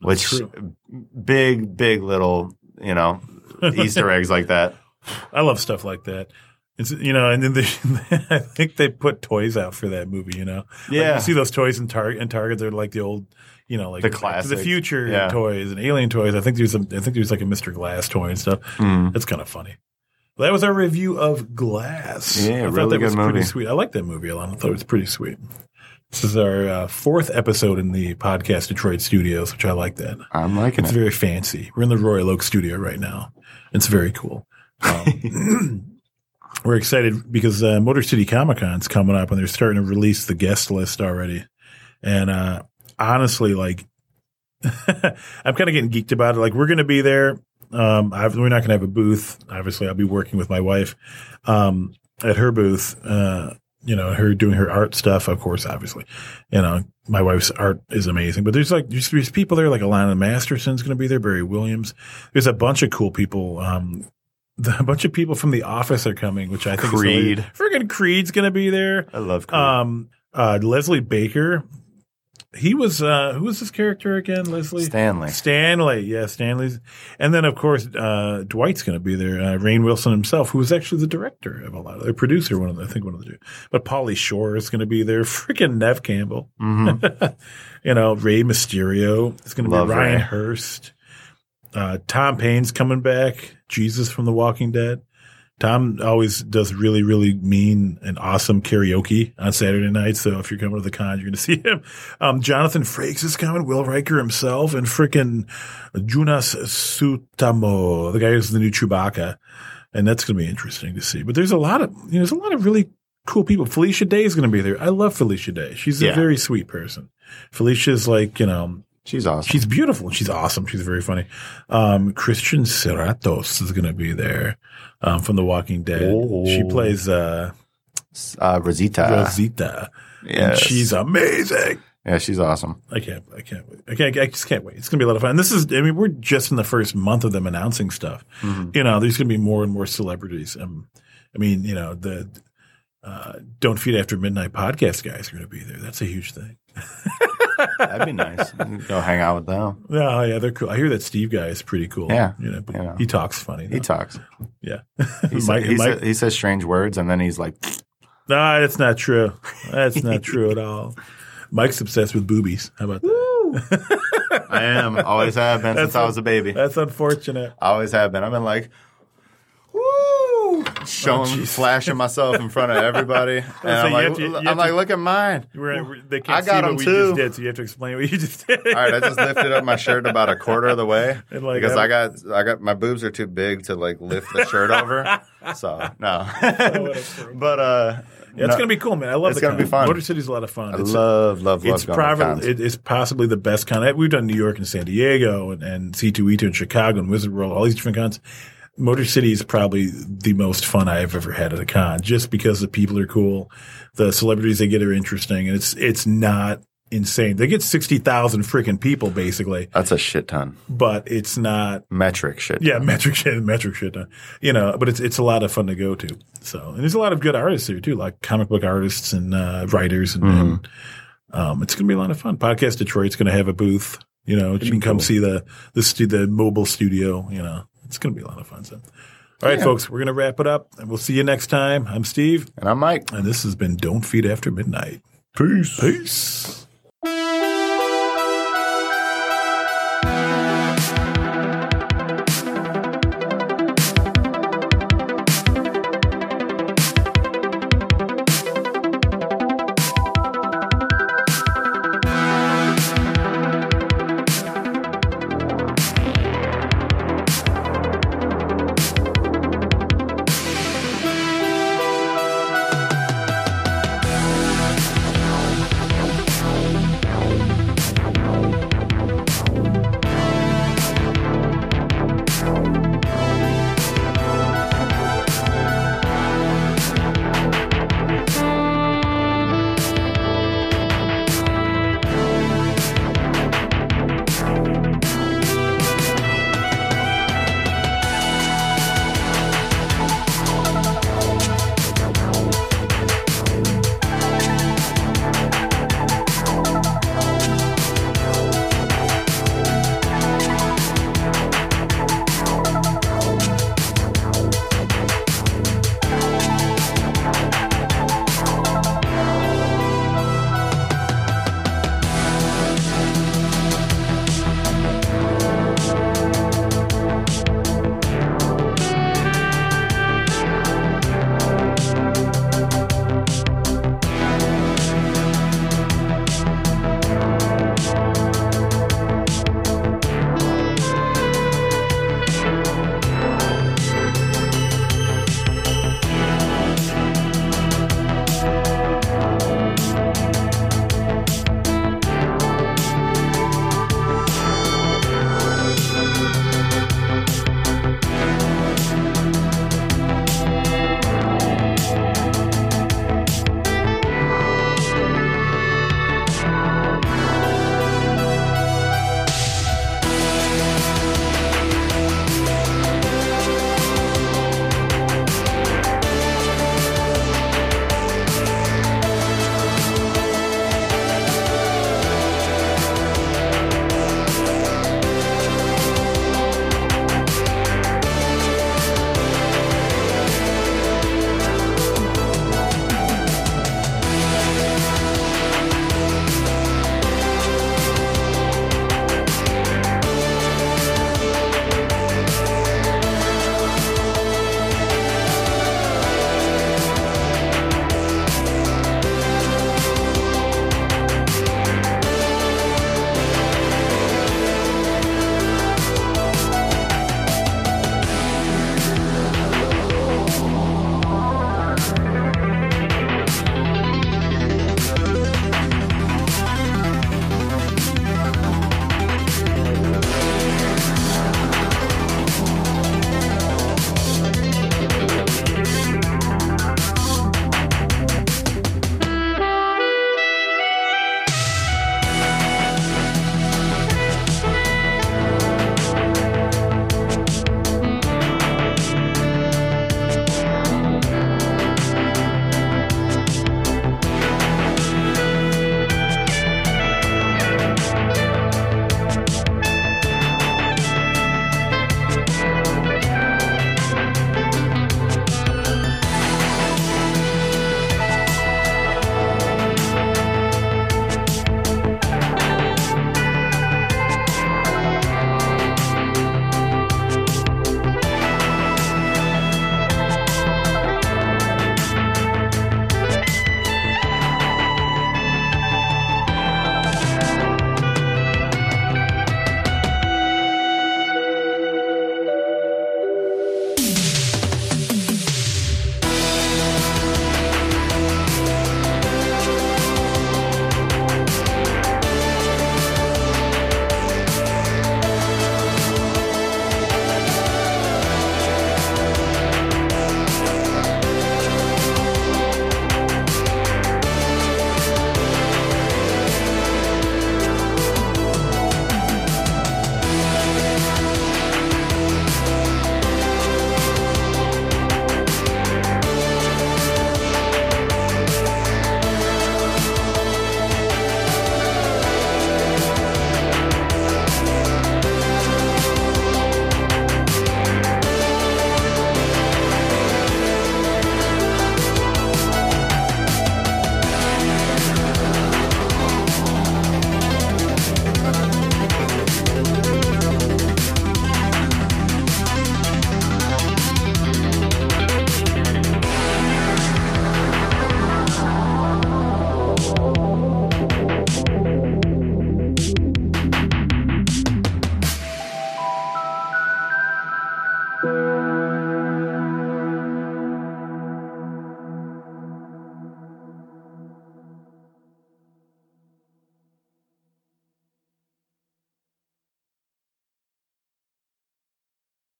Which big, big little, you know, Easter eggs like that. I love stuff like that. It's you know, and then they, I think they put toys out for that movie. You know, Like, Yeah. you see those toys in Target. And Target, they're like the old, you know, like The classic. the future Yeah. toys and alien toys. I think there's a, I think there's like a Mr. Glass toy and stuff. Mm. That's kind of funny. That was our review of Glass. Yeah, I thought really that was good pretty movie. sweet. I like that movie a lot. I thought it was pretty sweet. This is our uh, fourth episode in the podcast Detroit studios, which I like that. I'm liking It's it. very fancy. We're in the Royal Oak studio right now. It's very cool. Um, we're excited because uh, Motor City Comic Con's coming up and they're starting to release the guest list already. And uh, honestly, like, I'm kind of getting geeked about it. Like, we're going to be there. Um, I've, we're not going to have a booth. Obviously, I'll be working with my wife um, at her booth. Uh, you know, her doing her art stuff, of course, obviously. You know, my wife's art is amazing. But there's like, there's, there's people there, like Alanna Masterson's going to be there, Barry Williams. There's a bunch of cool people. Um, the, a bunch of people from The Office are coming, which I think Creed. Friggin' Creed's going to be there. I love Creed. Um, uh, Leslie Baker. He was, uh, who was this character again? Leslie? Stanley. Stanley, yeah, Stanley's, and then of course uh, Dwight's going to be there. Uh, Rainn Wilson himself, who was actually the director of a lot of the producer, one of the, I think one of the two. But Pauly Shore is going to be there. Freaking Neve Campbell, Mhm. you know, Rey Mysterio. It's going to be Ryan Ray. Hurst. Uh, Tom Payne's coming back. Jesus from The Walking Dead. Tom always does really, really mean and awesome karaoke on Saturday night. So if you're coming to the con, you're going to see him. Um, Jonathan Frakes is coming, Will Riker himself, and freaking Joonas Suotamo, the guy who's the new Chewbacca. And that's going to be interesting to see. But there's a lot of, you know, there's a lot of really cool people. Felicia Day is going to be there. I love Felicia Day. She's a very sweet person. Felicia's like, you know, She's awesome. She's beautiful. She's awesome. She's very funny. Um, Christian Serratos is going to be there um, from The Walking Dead. Oh. She plays uh, uh, Rosita. Rosita, and she's amazing. yeah, she's awesome. I can't. I can't wait. I can't. I just can't wait. It's going to be a lot of fun. And this is. I mean, we're just in the first month of them announcing stuff. Mhm. You know, there's going to be more and more celebrities. Um, I mean, you know, the uh, Don't Feed After Midnight podcast guys are going to be there. That's a huge thing. That'd be nice. Go hang out with them. Oh yeah, they're cool. I hear that Steve guy is pretty cool. Yeah. you know, but Yeah. he talks funny. He though. talks. Yeah, He, Mike, he, Mike, sa- he says strange words, and then he's like, nah, that's not true. That's not true at all. Mike's obsessed with boobies. How about that? "I am. Always have been since That's I was a baby. That's unfortunate. I Always have been. I've been like, showing, jeez. flashing myself in front of everybody, and So I'm like, to- I'm like, to- look at mine. We're, they I can't got see what we too. just did, so you have to explain what you just did. All right, I just lifted up my shirt about a quarter of the way And, like, because I- I got I got my boobs are too big to like lift the shirt over. So no, but uh, Yeah, it's gonna be cool, man. I love It's the gonna be con. fun. Motor City's a lot of fun. I It's- love love love it's going to probably it, it's possibly the best con. We've done New York and San Diego and, and C2E2 in Chicago and Wizard World, all these different cons. Motor City is probably the most fun I've ever had at a con, just because the people are cool, the celebrities they get are interesting, and it's it's not insane. They get sixty thousand freaking people basically, That's a shit ton. but it's not. Metric shit. Yeah, metric shit, metric shit, uh, you know. But it's it's a lot of fun to go to. So and there's a lot of good artists here too, like comic book artists and uh, writers, and, and um, it's going to be a lot of fun. Podcast Detroit's going to have a booth. You know, you can come see the the stu- the mobile studio. You know, it's going to be a lot of fun. So, all right, folks, we're going to wrap it up, and we'll see you next time. I'm Steve, And I'm Mike. and this has been Don't Feed After Midnight. Peace. Peace.